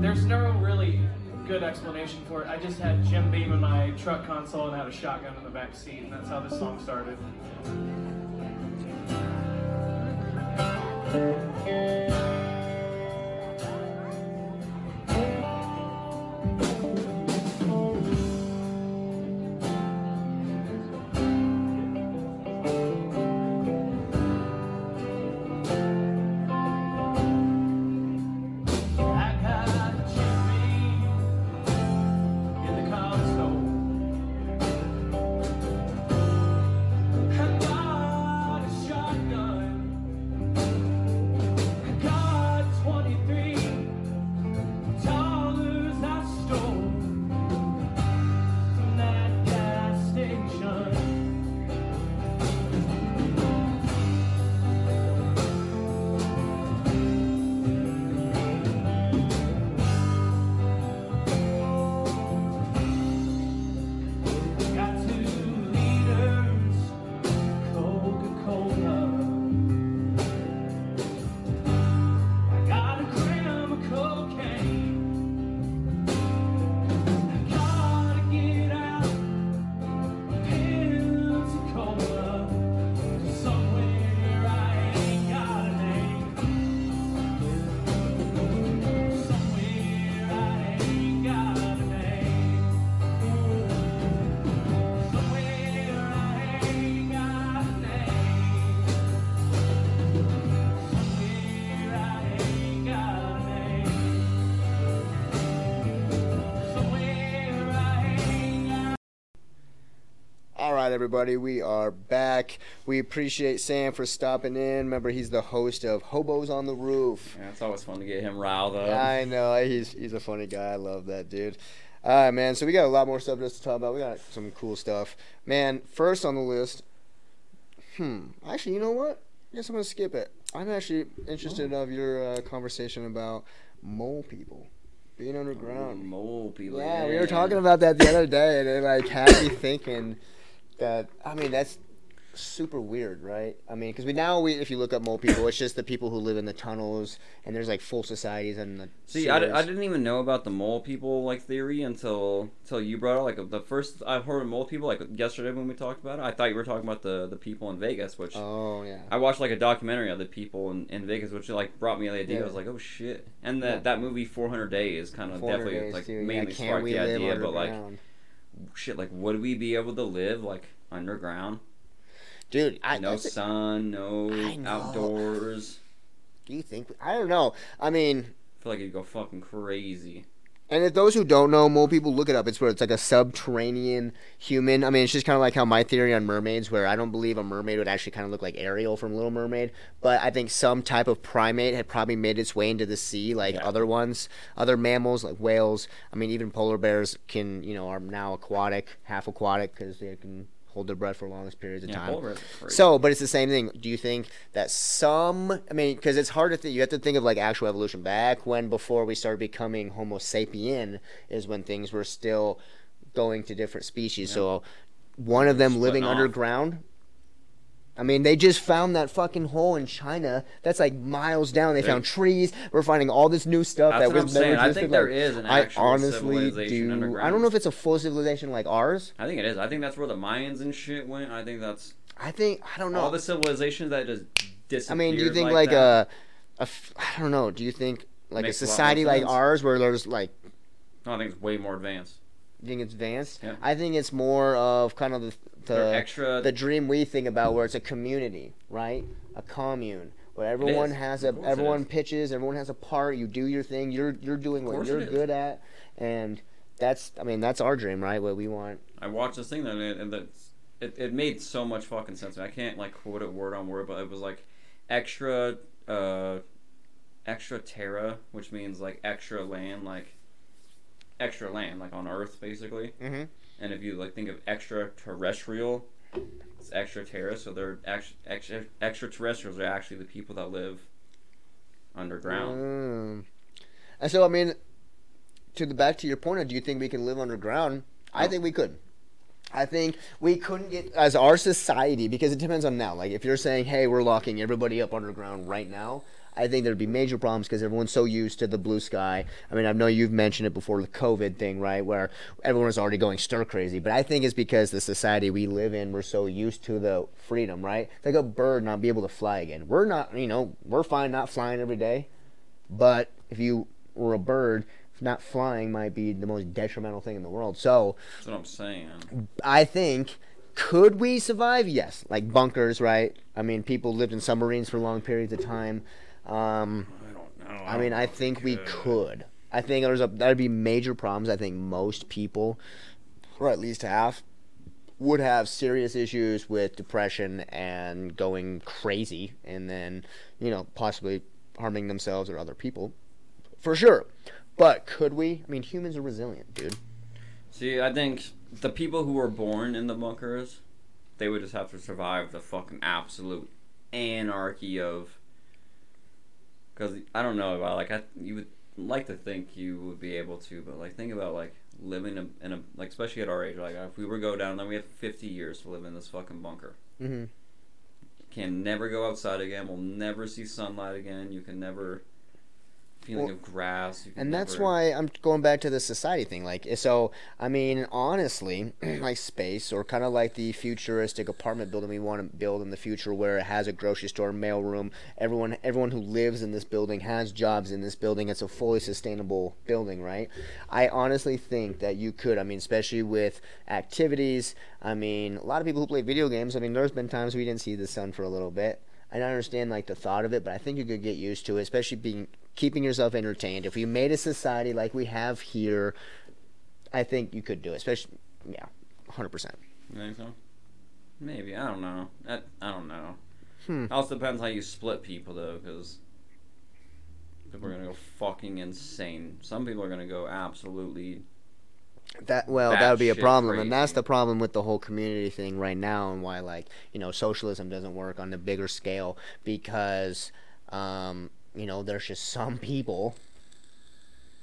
there's no really good explanation for it. I just had Jim Beam in my truck console and had a shotgun in the back seat, and that's how this song started. thank you All right, everybody, we are back. We appreciate Sam for stopping in. Remember, he's the host of Hobos on the Roof. Yeah, it's always fun to get him riled up. I know he's he's a funny guy. I love that dude. All right, man. So we got a lot more subjects to talk about. We got some cool stuff, man. First on the list. Hmm. Actually, you know what? I guess I'm gonna skip it. I'm actually interested of your uh, conversation about mole people being underground. Mole people. Yeah, we were talking about that the other day, and it like had me thinking that. I mean, that's super weird, right? I mean, because we now we if you look up mole people, it's just the people who live in the tunnels, and there's like full societies and the. See, I, di- I didn't even know about the mole people like theory until until you brought it. Like the first I've heard of mole people like yesterday when we talked about it. I thought you were talking about the the people in Vegas, which Oh yeah. I watched like a documentary of the people in, in Vegas, which like brought me the idea. Yeah. I was like, oh shit! And that Yeah. that movie 400 Days kind of definitely days, like mainly yeah, sparked the idea. But like? Shit, like would we be able to live like underground? dude, I no sun, no outdoors. do you think? I don't know. I mean, I feel like it'd go fucking crazy. And if those who don't know, mole people look it up. It's where it's like a subterranean human. I mean, it's just kind of like how my theory on mermaids, where I don't believe a mermaid would actually kind of look like Ariel from Little Mermaid, but I think some type of primate had probably made its way into the sea, like Yeah. other ones, other mammals like whales. I mean, even polar bears can, you know, are now aquatic, half aquatic, because they can hold their breath for longest periods of Yeah, time. polar bears are crazy. So, but it's the same thing. Do you think that some? I mean, because it's hard to think. You have to think of like actual evolution. Back when before we started becoming Homo sapien is when things were still going to different species. So, one of them living off. underground. I mean, they just found that fucking hole in China. That's like miles down. They found trees. We're finding all this new stuff That's that was never saying. I existed. think there like, is an I honestly civilization do. underground. I don't know if it's a full civilization like ours. I think it is. I think that's where the Mayans and shit went. I think that's I think I don't know. all the civilizations that just disappeared. I mean, do you think like, that. a, a I don't know. Do you think like a society like ours where there's like, No, I think it's way more advanced. you think it's advanced? Yeah. I think it's more of kind of the the, extra. the dream we think about where it's a community, right? A commune where everyone has a it everyone pitches, everyone has a part. You do your thing. You're you're doing what you're it good at, and that's I mean that's our dream, right? What we want. I watched this thing that and that's it, it made so much fucking sense. I can't like quote it word on word, but it was like extra uh extra terra, which means like extra land, like extra land, like on Earth basically. Mhm. And if you like think of extraterrestrial, it's extra terra, so they're extra, extra extraterrestrials are actually the people that live underground. Mm. And so I mean, to the back to your point, of do you think we can live underground? I think we could. I think we couldn't get as our society because it depends on now. Like if you're saying, "Hey, we're locking everybody up underground right now," I think there'd be major problems because everyone's so used to the blue sky. I mean, I know you've mentioned it before the COVID thing, right? Where everyone was already going stir crazy, but I think it's because the society we live in, we're so used to the freedom, right? It's like a bird not be able to fly again. We're not, you know, we're fine not flying every day, but if you were a bird, not flying might be the most detrimental thing in the world. So That's what I'm saying. I think could we survive? Yes, like bunkers, right? I mean, people lived in submarines for long periods of time. Um, I don't know. I mean, I know if think we could. could. I think there's a that'd be major problems. I think most people, or at least half, would have serious issues with depression and going crazy, and then you know possibly harming themselves or other people, for sure. But could we? I mean, humans are resilient, dude. See, I think the people who were born in the bunkers, they would just have to survive the fucking absolute anarchy of. Because I don't know about like I you would like to think you would be able to, but like think about like living in a, in a like especially at our age, like if we were to go down, then we have fifty years to live in this fucking bunker. Mm-hmm. Can never go outside again. We'll never see sunlight again. You can never feeling Well, of grass. And that's never- why I'm going back to the society thing. Like, eh, so I mean, honestly, like space or kind of like the futuristic apartment building we want to build in the future, where it has a grocery store, mailroom. Everyone, everyone who lives in this building has jobs in this building. It's a fully sustainable building, right? I honestly think that you could. I mean, especially with activities. I mean, a lot of people who play video games. I mean, there's been times we didn't see the sun for a little bit. I don't understand like the thought of it, but I think you could get used to it, especially being keeping yourself entertained. If you made a society like we have here, I think you could do it. Especially, yeah, hundred percent. You think so? Maybe I don't know. I, I don't know. Hmm. Also depends how you split people though, because people are gonna go fucking insane. Some people are gonna go absolutely. That well, that would be a problem, and that's the problem with the whole community thing right now, and why like you know socialism doesn't work on the bigger scale because um, you know there's just some people,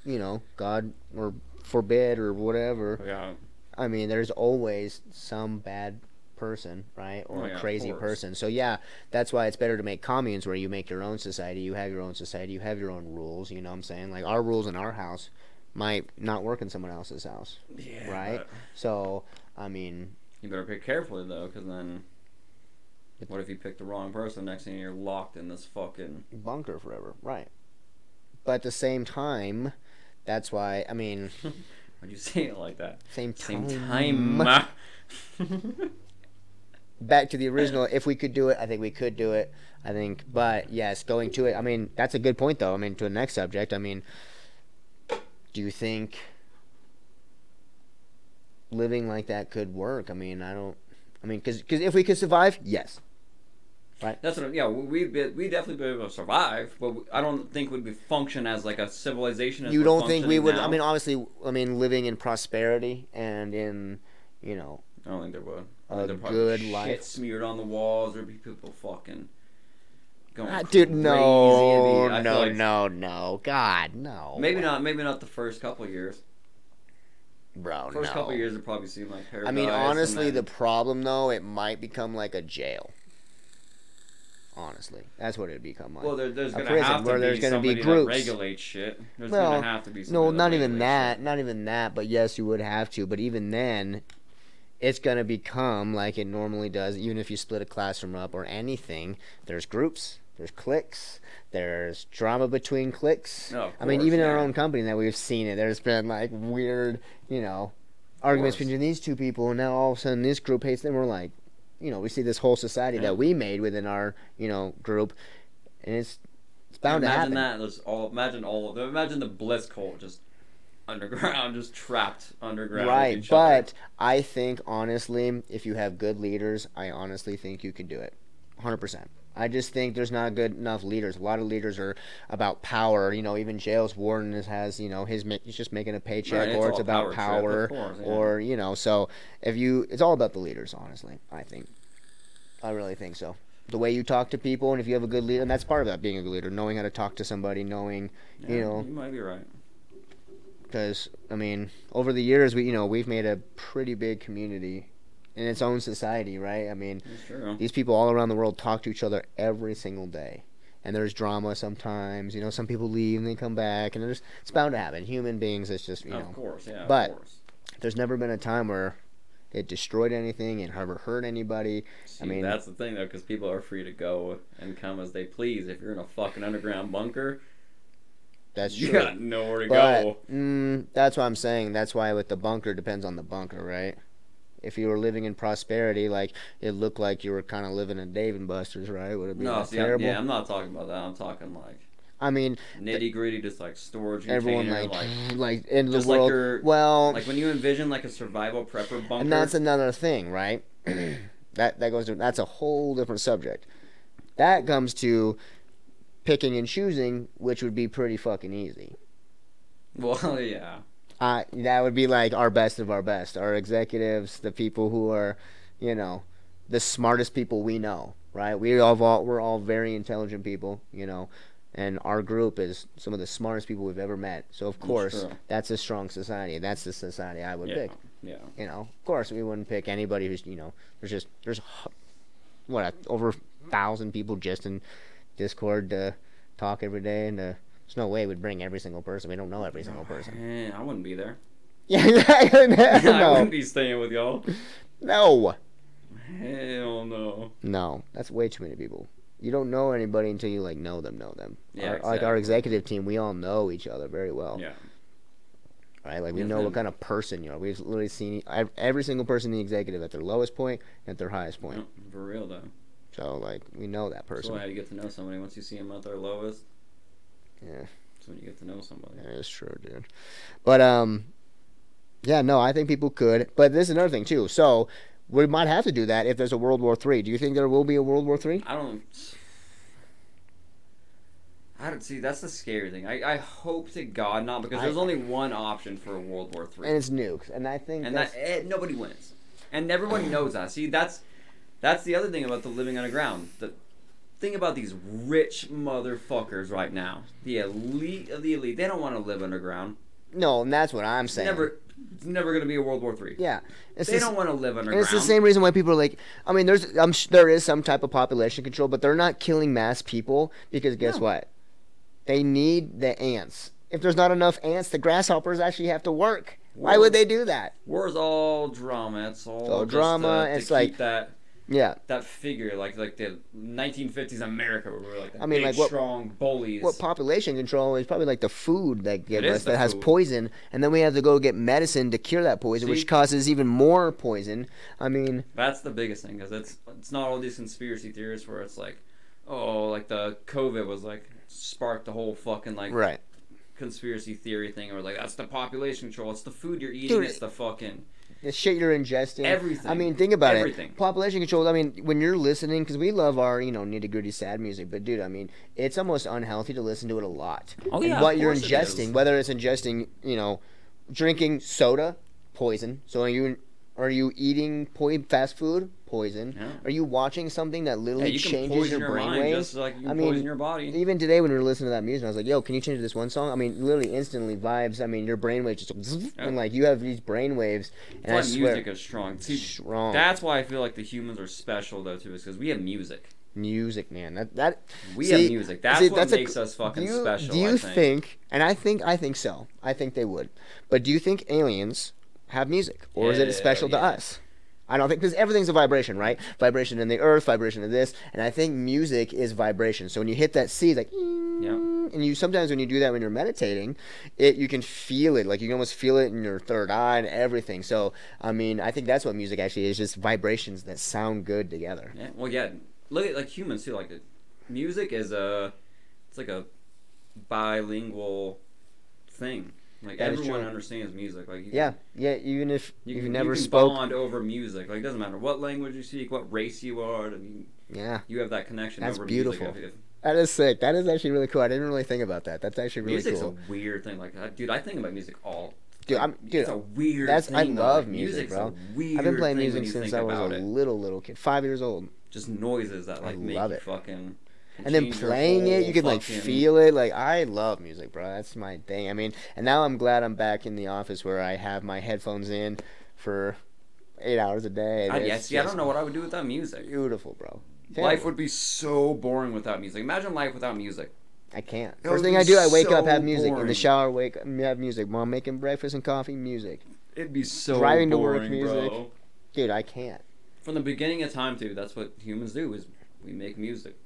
you know, God or forbid or whatever. Yeah. I mean, there's always some bad person, right, or Oh, a yeah, of crazy person. So yeah, that's why it's better to make communes where you make your own society, you have your own society, you have your own rules. You know what I'm saying? Like our rules in our house might not work in someone else's house. Yeah. Right? So I mean, You better pick carefully though, because then. What if you pick the wrong person? Next thing you're locked in this fucking. bunker forever, right? But at the same time, that's why I mean, Why'd you say it like that? same Same time. time. back to the original if we could do it i think we could do it i think but yes going to it i mean that's a good point though i mean to the next subject i mean do you think living like that could work i mean i don't i mean because if we could survive yes That's what. Yeah, we'd be, we'd definitely be able to survive, but we- I don't think we'd be function as like a civilization. As you don't think we would now. i mean obviously i mean living in prosperity and in you know I don't think there would. I A think good shit life. smeared on the walls. There'd be people fucking going Ah, dude no I no like- no no god no Maybe not. Maybe not the first couple of years. bro First no. couple years would probably seem like. I mean, honestly, the problem though, it might become like a jail. Honestly, that's what it'd become like. well, there, there's gonna prison have to where be there's be groups. that regulates shit. There's Well, gonna have to be no, that not even that, shit. not even that. But yes, you would have to. But even then, it's gonna become like it normally does. Even if you split a classroom up or anything, there's groups, there's cliques, there's drama between cliques. No, of I mean, course, even in our own company that we've seen it. There's been like weird, you know, arguments between these two people, and now all of a sudden this group hates them. We're like, you know, we see this whole society Yeah. that we made within our, you know, group, and it's it's bound to happen. imagine that. There's all. Imagine all. Imagine the bliss cult just underground, just trapped underground. right, each other. but I think honestly, if you have good leaders, I honestly think you can do it, hundred percent. I just think there's not good enough leaders. A lot of leaders are about power. You know, even jails warden is- has you know his he's just making a paycheck, Right, or it's all about power power, course, yeah. or you know. So if you, it's all about the leaders. Honestly, I think, I really think so. The way you talk to people, and if you have a good leader, and that's part of that being a good leader, knowing how to talk to somebody, knowing Yeah, you know, you might be right. because I mean, over the years, we you know we've made a pretty big community in its own society, right? I mean, these people all around the world talk to each other every single day, and there's drama sometimes. You know, some people leave and they come back, and there's it's bound to happen. Human beings, it's just you know. of course, yeah. but- of course. there's never been a time where it destroyed anything and ever hurt anybody. See, mean- that's the thing though, because people are free to go and come as they please. If you're in a fucking underground bunker, That's you true. got nowhere to But go. mm, that's what I'm saying. That's why with the bunker depends on the bunker, right? If you were living in prosperity, like it looked like you were kind of living in Dave and Buster's, right? Would it be No, see, I'm, terrible? yeah, I'm not talking about that. I'm talking like I mean, nitty gritty, just like storage everyone like like like, in the just like world. your- well, like when you envision like a survival prepper bunker. and that's another thing, right? that that goes to that's a whole different subject. That comes to picking and choosing, which would be pretty fucking easy. well, yeah. Uh, that would be like our best of our best, our executives, the people who are, you know, the smartest people we know, right? We all all we're all very intelligent people, you know, and our group is some of the smartest people we've ever met. So of course, true. that's a strong society. That's the society I would Yeah, pick. yeah. You know, of course, we wouldn't pick anybody who's you know, there's just there's what over a thousand people just in Discord to talk every day, and uh, there's no way we'd bring every single person. We don't know every single person. Eh, I wouldn't be there. Yeah, exactly. I no, wouldn't be staying with y'all. no, Hell no. no. That's way too many people. You don't know anybody until you like know them, know them. Yeah, Our- Like our executive team, we all know each other very well, Yeah. right? Like we know what kind of person you are. We've literally seen every single person in the executive at their lowest point and at their highest point. No, for real though. So like we know that person. That's why you get to know somebody once you see them at their lowest. Yeah. That's when you get to know somebody. That is true, dude. But um, yeah, no, I think people could. But this is another thing too. So we might have to do that if there's a World War Three. Do you think there will be a World War Three? I don't. I don't see. That's the scary thing. I, I hope to God not because I- there's only one option for a World War III. And it's nukes, and I think and that's, that eh, nobody wins, and everyone knows that. See, that's that's the other thing about the living underground. The thing about these rich motherfuckers right now, the elite of the elite, they don't want to live underground. no, and that's what I'm saying. never, it's never going to be a World War Three. Yeah, it's They the, don't want to live underground. it's the same reason why people are like. I mean, there's I'm sh- there is some type of population control, but they're not killing mass people because guess No. what? They need the ants. If there's not enough ants, the grasshoppers actually have to work. Why would they do that? War's all drama. It's all all drama, uh, to it's keep like- that Yeah. that figure like like the 1950s America where we were like the I mean, big, like, what- strong bullies. What population control is probably like the food that give us that has food. poison, and then we have to go get medicine to cure that poison, See? which causes even more poison. I mean, That's the biggest thing because it's it's not all these conspiracy theories where it's like, oh, like the COVID was like sparked the whole fucking like right? conspiracy theory thing or like that's the population control. It's the food you're eating. Dude, it's the fucking The shit you're ingesting. Everything. I mean, think about Everything. it. Population control. I mean, when you're listening, because we love our you know nitty gritty sad music, but dude, I mean, it's almost unhealthy to listen to it a lot. Oh, yeah, what you're it ingesting, whether it's ingesting, you know, drinking soda, poison. So you are you eating po- fast food? Poison. Yeah. Are you watching something that yeah, literally you changes your your, brain waves? just like you I mean, poison your body. Even today, when we were listening to that music, I was like, "Yo, can you change this one song?" I mean, literally instantly vibes. I mean, your brain waves just Yeah. and like you have these brain waves, and I That's why swear, music is strong. See, strong that's why I feel like the humans are special though too, is because we have music. music, man. That that We See- have music. That's see, what that's a- makes us fucking do you, special. Do you think. think? And I think I think so. I think they would. But do you think aliens have music, or is it Yeah, special to us? I don't think because everything's a vibration, right? Vibration in the earth, vibration in this, and I think music is vibration. So when you hit that C, it's like, Yeah. and you sometimes when you do that when you're meditating, it you can feel it, like you can almost feel it in your third eye and everything. So I mean, I think that's what music actually is, just vibrations that sound good together. Yeah. Well, yeah. Look at like humans too. Like the music is a, it's like a bilingual thing. Like That everyone understands music. Like you Yeah, yeah. Even if you you've can, never you can spoke, bond over music. Like it doesn't matter what language you speak, what race you are. I mean, yeah, you have that connection That's over beautiful. music. That is sick. That is actually really cool. I didn't really think about that. That's actually really music's cool. a weird thing. Like, I- dude, I think about music all. Dude, I'm- dude, it's a weird. that's- I thing, though. love music, music's bro. Weird I've been playing music since I was a it. little little kid, five years old. Just noises that I like make love it. fucking. And then playing it, you can like feel it. Like I love music, bro. That's my thing. I mean, and now I'm glad I'm back in the office where I have my headphones in for eight hours a day. I, yeah, see, I don't know what I would do without music. Beautiful, bro. Life would be so boring without music. Imagine life without music. I can't. It First thing I do, I wake up, have music in the shower, wake up, have music. Mom making breakfast and coffee, music. It'd be so Driving to work boring, music. bro. Dude, I can't. From the beginning of time, too, that's what humans do is we make music.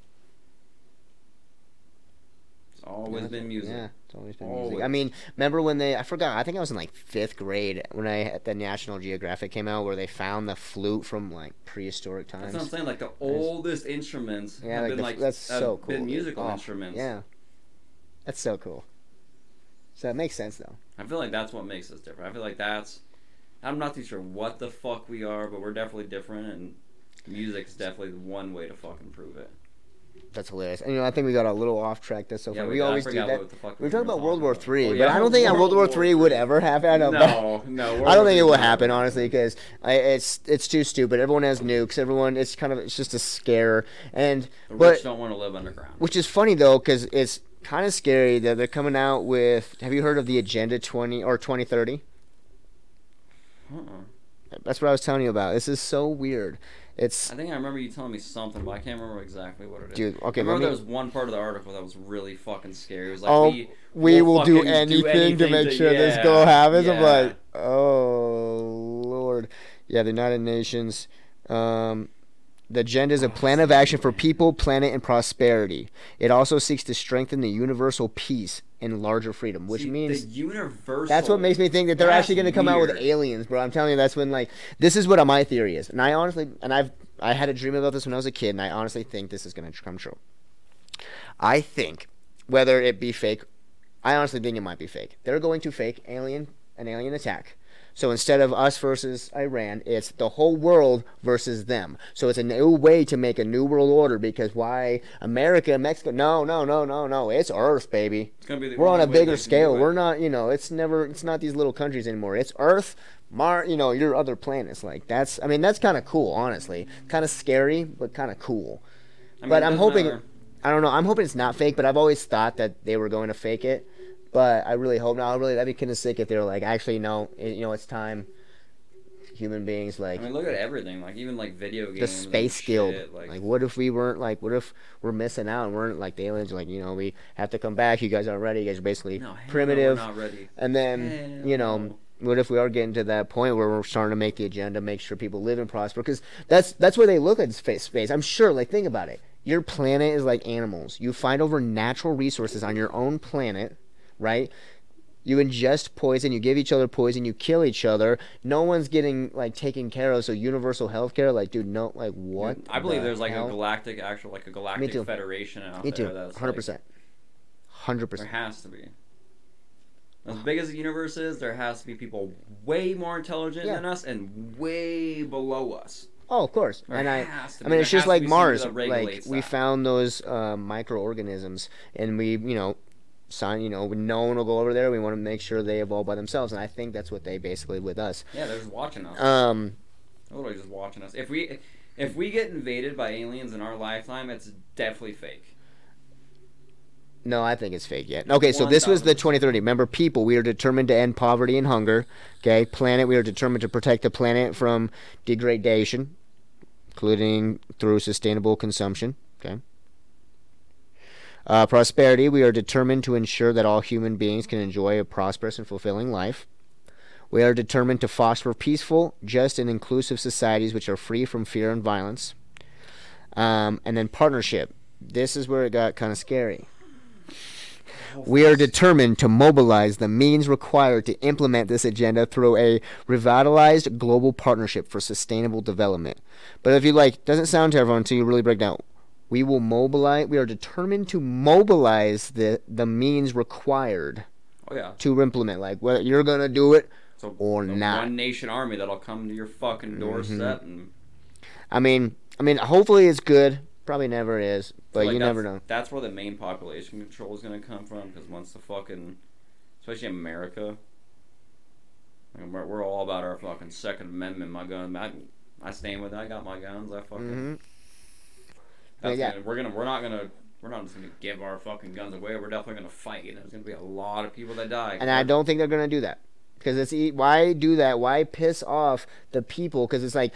Always Yeah, been music. Yeah, it's always been music. I mean, remember when they? I forgot. I think I was in like fifth grade when I at the National Geographic came out, where they found the flute from like prehistoric times. That's what I'm saying. Like the oldest instruments Yeah, have like been the- like that's so cool. been musical Oh, instruments. Yeah, that's so cool. So that makes sense though. I feel like that's what makes us different. I feel like that's. I'm not too sure what the fuck we are, but we're definitely different, and music's definitely one way to fucking prove it. That's hilarious. And you know, I think we got a little off track. That's so yeah, funny. we, We always do that. What the fuck We were were about World War. Three, Oh, but I don't think World War Three would ever happen. I but- No, no. World I don't think it will happen honestly because it's it's too stupid. Everyone has nukes. Everyone it's kind of it's just a scare. And The but rich don't want to live underground. which is funny though because it's kind of scary that they're coming out with. Have you heard of the Agenda 20 or 2030? Uh-uh. That's what I was telling you about. This is so weird. It's I think I remember you telling me something, but I can't remember exactly what it is. dude. Okay, let remember me, there was one part of the article that was really fucking scary. It was like, Oh, we, we will do anything, to make to- sure this yeah, goal happens. I'm like, oh lord, yeah. The United Nations, um, the agenda is a plan of action for people, planet, and prosperity. It also seeks to strengthen the universal peace and larger freedom, which See, means the universal. That's what makes me think that they're actually going to come out with aliens, bro. I'm telling you, that's when like this is what my theory is, and I honestly, and I've I had a dream about this when I was a kid, and I honestly think this is going to come true. I think whether it be fake, I honestly think it might be fake. They're going to fake alien an alien attack. So instead of us versus Iran, it's the whole world versus them. So it's a new way to make a new world order because why America, Mexico? No, no, no, no, no. It's Earth, baby It's gonna be the we're on a bigger scale. We're not, you know, it's never, it's not these little countries anymore. It's Earth, Mar, you know, your other planets. Like that's, I mean, that's kind of cool, honestly. Kind of scary, but kind of cool. I mean, but I'm hoping, matter. I don't know, I'm hoping it's not fake. But I've always thought that they were going to fake it. But I really hope not. Really, that'd be kind of sick if they were like, actually, no, it, you know, it's time. Human beings, like I mean, look at everything. Like even like video games. the space guild. Like, Like, what if we weren't like? What if we're missing out and weren't like the aliens? Like, you know, we have to come back. You guys aren't ready. You guys are basically no, no, primitive. we're not ready. And then, Hell you know, no. what if we are getting to that point where we're starting to make the agenda, make sure people live and prosper? Because that's that's where they look at space. Space. I'm sure. Like, think about it. Your planet is like animals. You find over natural resources on your own planet, right? You ingest poison. You give each other poison. You kill each other. No one's getting like taken care of. So universal health care, like, dude, no, like what? I believe the there's like hell? a galactic, actual like a galactic too. federation out Me there. too. That's hundred percent. Hundred percent. There has to be. As big as the universe is, there has to be people way more intelligent Yeah. than us and way below us. Oh, of course. There and I, I mean, it's just like Mars. Like we that. found those uh, microorganisms, and we, you know, sign. You know, no one will go over there. We want to make sure they evolve by themselves, and I think that's what they basically with us. Yeah, they're just watching us. Um, They're literally just watching us. If we if we get invaded by aliens in our lifetime, it's definitely fake. no, I think it's fake yet. Okay, so this was the 2030. Remember, people, we are determined to end poverty and hunger. Okay, planet, we are determined to protect the planet from degradation, including through sustainable consumption. Okay. Uh, prosperity, we are determined to ensure that all human beings can enjoy a prosperous and fulfilling life. We are determined to foster peaceful, just, and inclusive societies which are free from fear and violence. Um, and then partnership. This is where it got kind of scary. We are determined to mobilize the means required to implement this agenda through a revitalized global partnership for sustainable development. But if you like, doesn't sound to everyone until you really break down. We will mobilize. We are determined to mobilize the the means required Oh yeah. to implement. Like whether you're gonna do it. So Or not. one nation army that'll come to your fucking doorstep and I mean, I mean, hopefully it's good. Probably never is, but like, you never know. That's where the main population control is gonna come from because once the fucking, especially America, like, we're, we're all about our fucking Second Amendment. My gun, I, I stand with it. I got my guns. I fucking. hmm That's Yeah. Gonna, we're gonna. We're not gonna. We're not just gonna give our fucking guns away. We're definitely gonna fight. And there's gonna be a lot of people that die. And I don't think they're gonna do that because it's why do that? Why piss off the people? Because it's like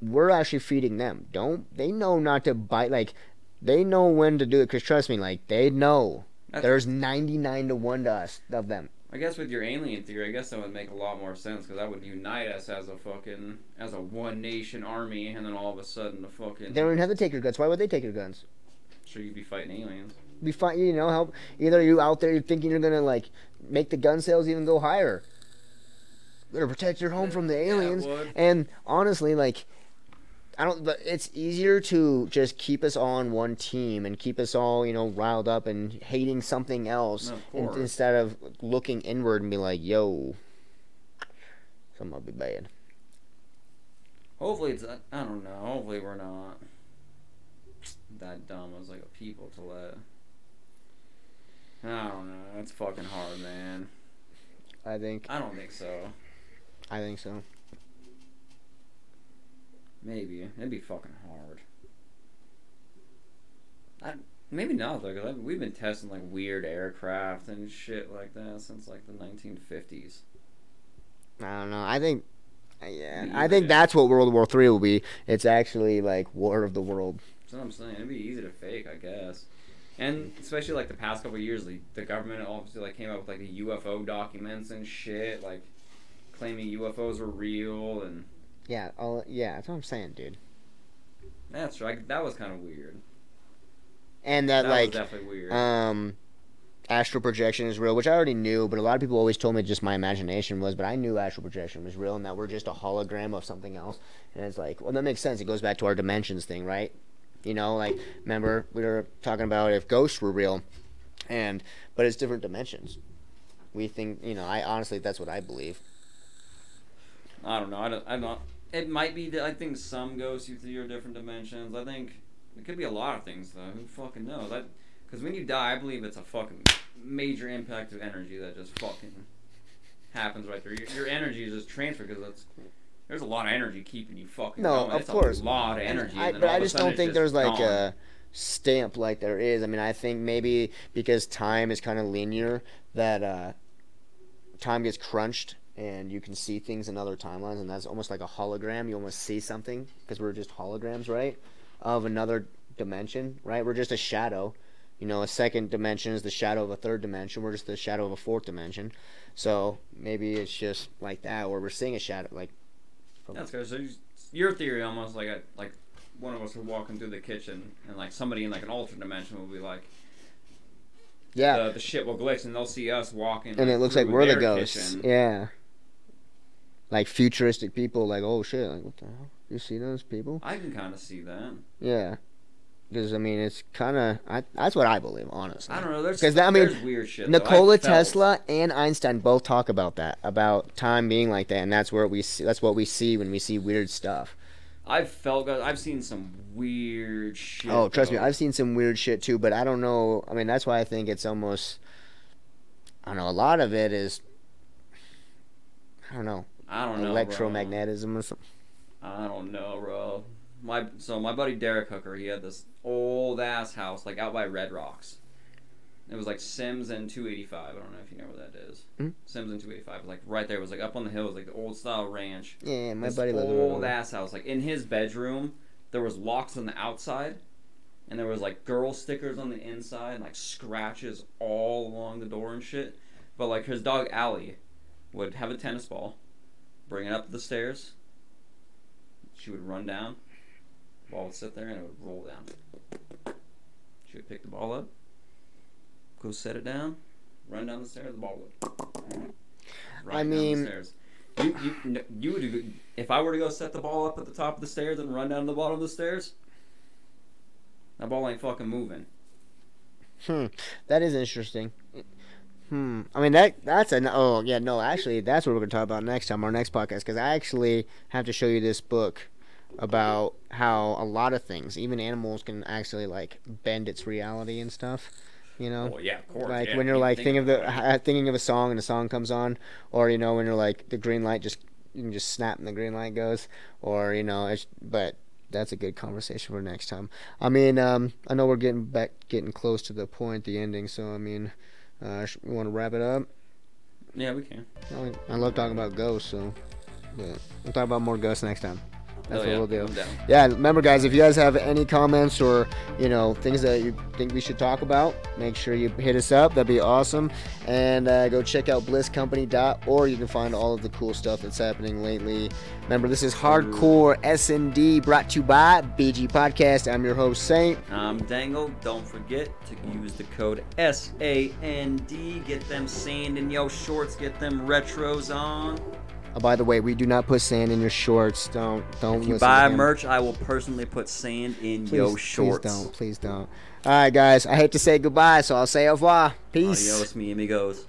we're actually feeding them. Don't they know not to bite? Like they know when to do it. Because trust me, like they know. That's- There's 99 to one to us of them. I guess with your alien theory, I guess that would make a lot more sense because that would unite us as a fucking as a one nation army, and then all of a sudden the fucking. They don't even have to take your guns. Why would they take your guns? sure you'd be fighting aliens. Be fine, you know. Help either you out there you're thinking you're gonna like make the gun sales even go higher. Better protect your home from the aliens. Yeah. And honestly, like, I don't. But it's easier to just keep us all on one team and keep us all, you know, riled up and hating something else Of in- instead of looking inward and be like, "Yo, something will be bad." Hopefully it's. I don't know. Hopefully we're not that dumb as like a people to let. I don't know. It's fucking hard, man. I think. I don't think so. I think so. Maybe it'd be fucking hard. I, maybe not though, because we've been testing like weird aircraft and shit like that since like the 1950s. I don't know. I think. Uh, yeah, Me I think that's what World War Three will be. It's actually like War of the World. That's what I'm saying. It'd be easy to fake, I guess. And especially like the past couple of years, the, the government obviously like came out with like the UFO documents and shit, like claiming UFOs were real, and Yeah, all, yeah, that's what I'm saying, dude. that's right. That was kind of weird. And that, That like, definitely weird. um, astral projection is real, which I already knew, but a lot of people always told me just my imagination was, but I knew astral projection was real and that we're just a hologram of something else. And it's like, well, that makes sense. It goes back to our dimensions thing, right? You know, like, remember we were talking about if ghosts were real, and but it's different dimensions. We think, you know, I honestly that's what I believe. I don't know. I don't. I don't. It might be. that I think some ghosts you through your different dimensions. I think it could be a lot of things though. Who fucking knows? That because when you die, I believe it's a fucking major impact of energy that just fucking happens right there. Your, your energy is just transferred because that's. There's a lot of energy keeping you fucking No, going. of course. a lot of energy. I, but I just don't think just there's like gone. a stamp like there is. I mean, I think maybe because time is kind of linear that uh, time gets crunched and you can see things in other timelines, and that's almost like a hologram. You almost see something because we're just holograms, right? Of another dimension, right? We're just a shadow. You know, a second dimension is the shadow of a third dimension. We're just the shadow of a fourth dimension. So maybe it's just like that, where we're seeing a shadow, like That's good. So your theory almost like a, like one of us are walking through the kitchen and like somebody in like an alternate dimension will be like yeah, the, the shit will glitch and they'll see us walking and it looks like we're the ghosts. kitchen. Yeah. Like futuristic people, like oh shit, like what the hell? You see those people? I can kind of see that. Yeah. Because I mean, it's kind of I, that's what I believe, honestly. I don't know. There's 'Cause that- I mean, weird shit. Nikola Tesla and Einstein both talk about that, about time being like that, and that's where we see, that's what we see when we see weird stuff. I've felt. I've seen some weird shit. oh, trust me. I've seen some weird shit too, but I don't know. I mean, that's why I think it's almost. I don't know. A lot of it is. I don't know. I don't know. bro. electromagnetism or something. I don't know, bro. My so my buddy Derek Hooker, he had this old ass house like out by Red Rocks. It was like Sims and 285. I don't know if you know where that is. Hmm? Sims and 285, like right there. It was like up on the hill. It was like the old style ranch. Yeah, my this buddy lives in old ass house. Like in his bedroom, there was locks on the outside, and there was like girl stickers on the inside, and like scratches all along the door and shit. But like his dog Allie would have a tennis ball, bring it up the stairs. She would run down. The Ball would sit there and it would roll down. She would pick the ball up, go set it down, run down the stairs. The ball would. Right I down mean- the stairs. You you you would if I were to go set the ball up at the top of the stairs and run down to the bottom of the stairs. That ball ain't fucking moving. Hmm, that is interesting. Hmm. I mean that that's an oh yeah no actually that's what we're gonna talk about next time our next podcast because I actually have to show you this book about how a lot of things even animals can actually like bend its reality and stuff. You know. Oh yeah, of course. like yeah, when you're you like think thinking of the thinking of a song and the song comes on, or you know when you're like the green light just you can just snap and the green light goes, or you know it's but that's a good conversation for next time. I mean, um, I know we're getting back getting close to the point, the ending. So I mean, uh, we want to wrap it up. Yeah, we can. I I love talking about ghosts, so but we'll talk about more ghosts next time. That's what yeah, we'll do. Yeah, remember guys, if you guys have any comments or you know things that you think we should talk about, make sure you hit us up. That'd be awesome. And uh, go check out blisscompany.org. You can find all of the cool stuff that's happening lately. Remember, this is Hardcore S&D brought to you by BG Podcast. I'm your host Saint. I'm Dangle. Don't forget to use the code SAND. Get them sand in your shorts. Get them retros on. Oh, by the way, we do not put sand in your shorts. Don't don't. If you buy merch, I will personally put sand in please, your shorts. Please don't. Please don't. All right, guys. I hate to say goodbye, so I'll say au revoir. Peace. Adios, mi amigos.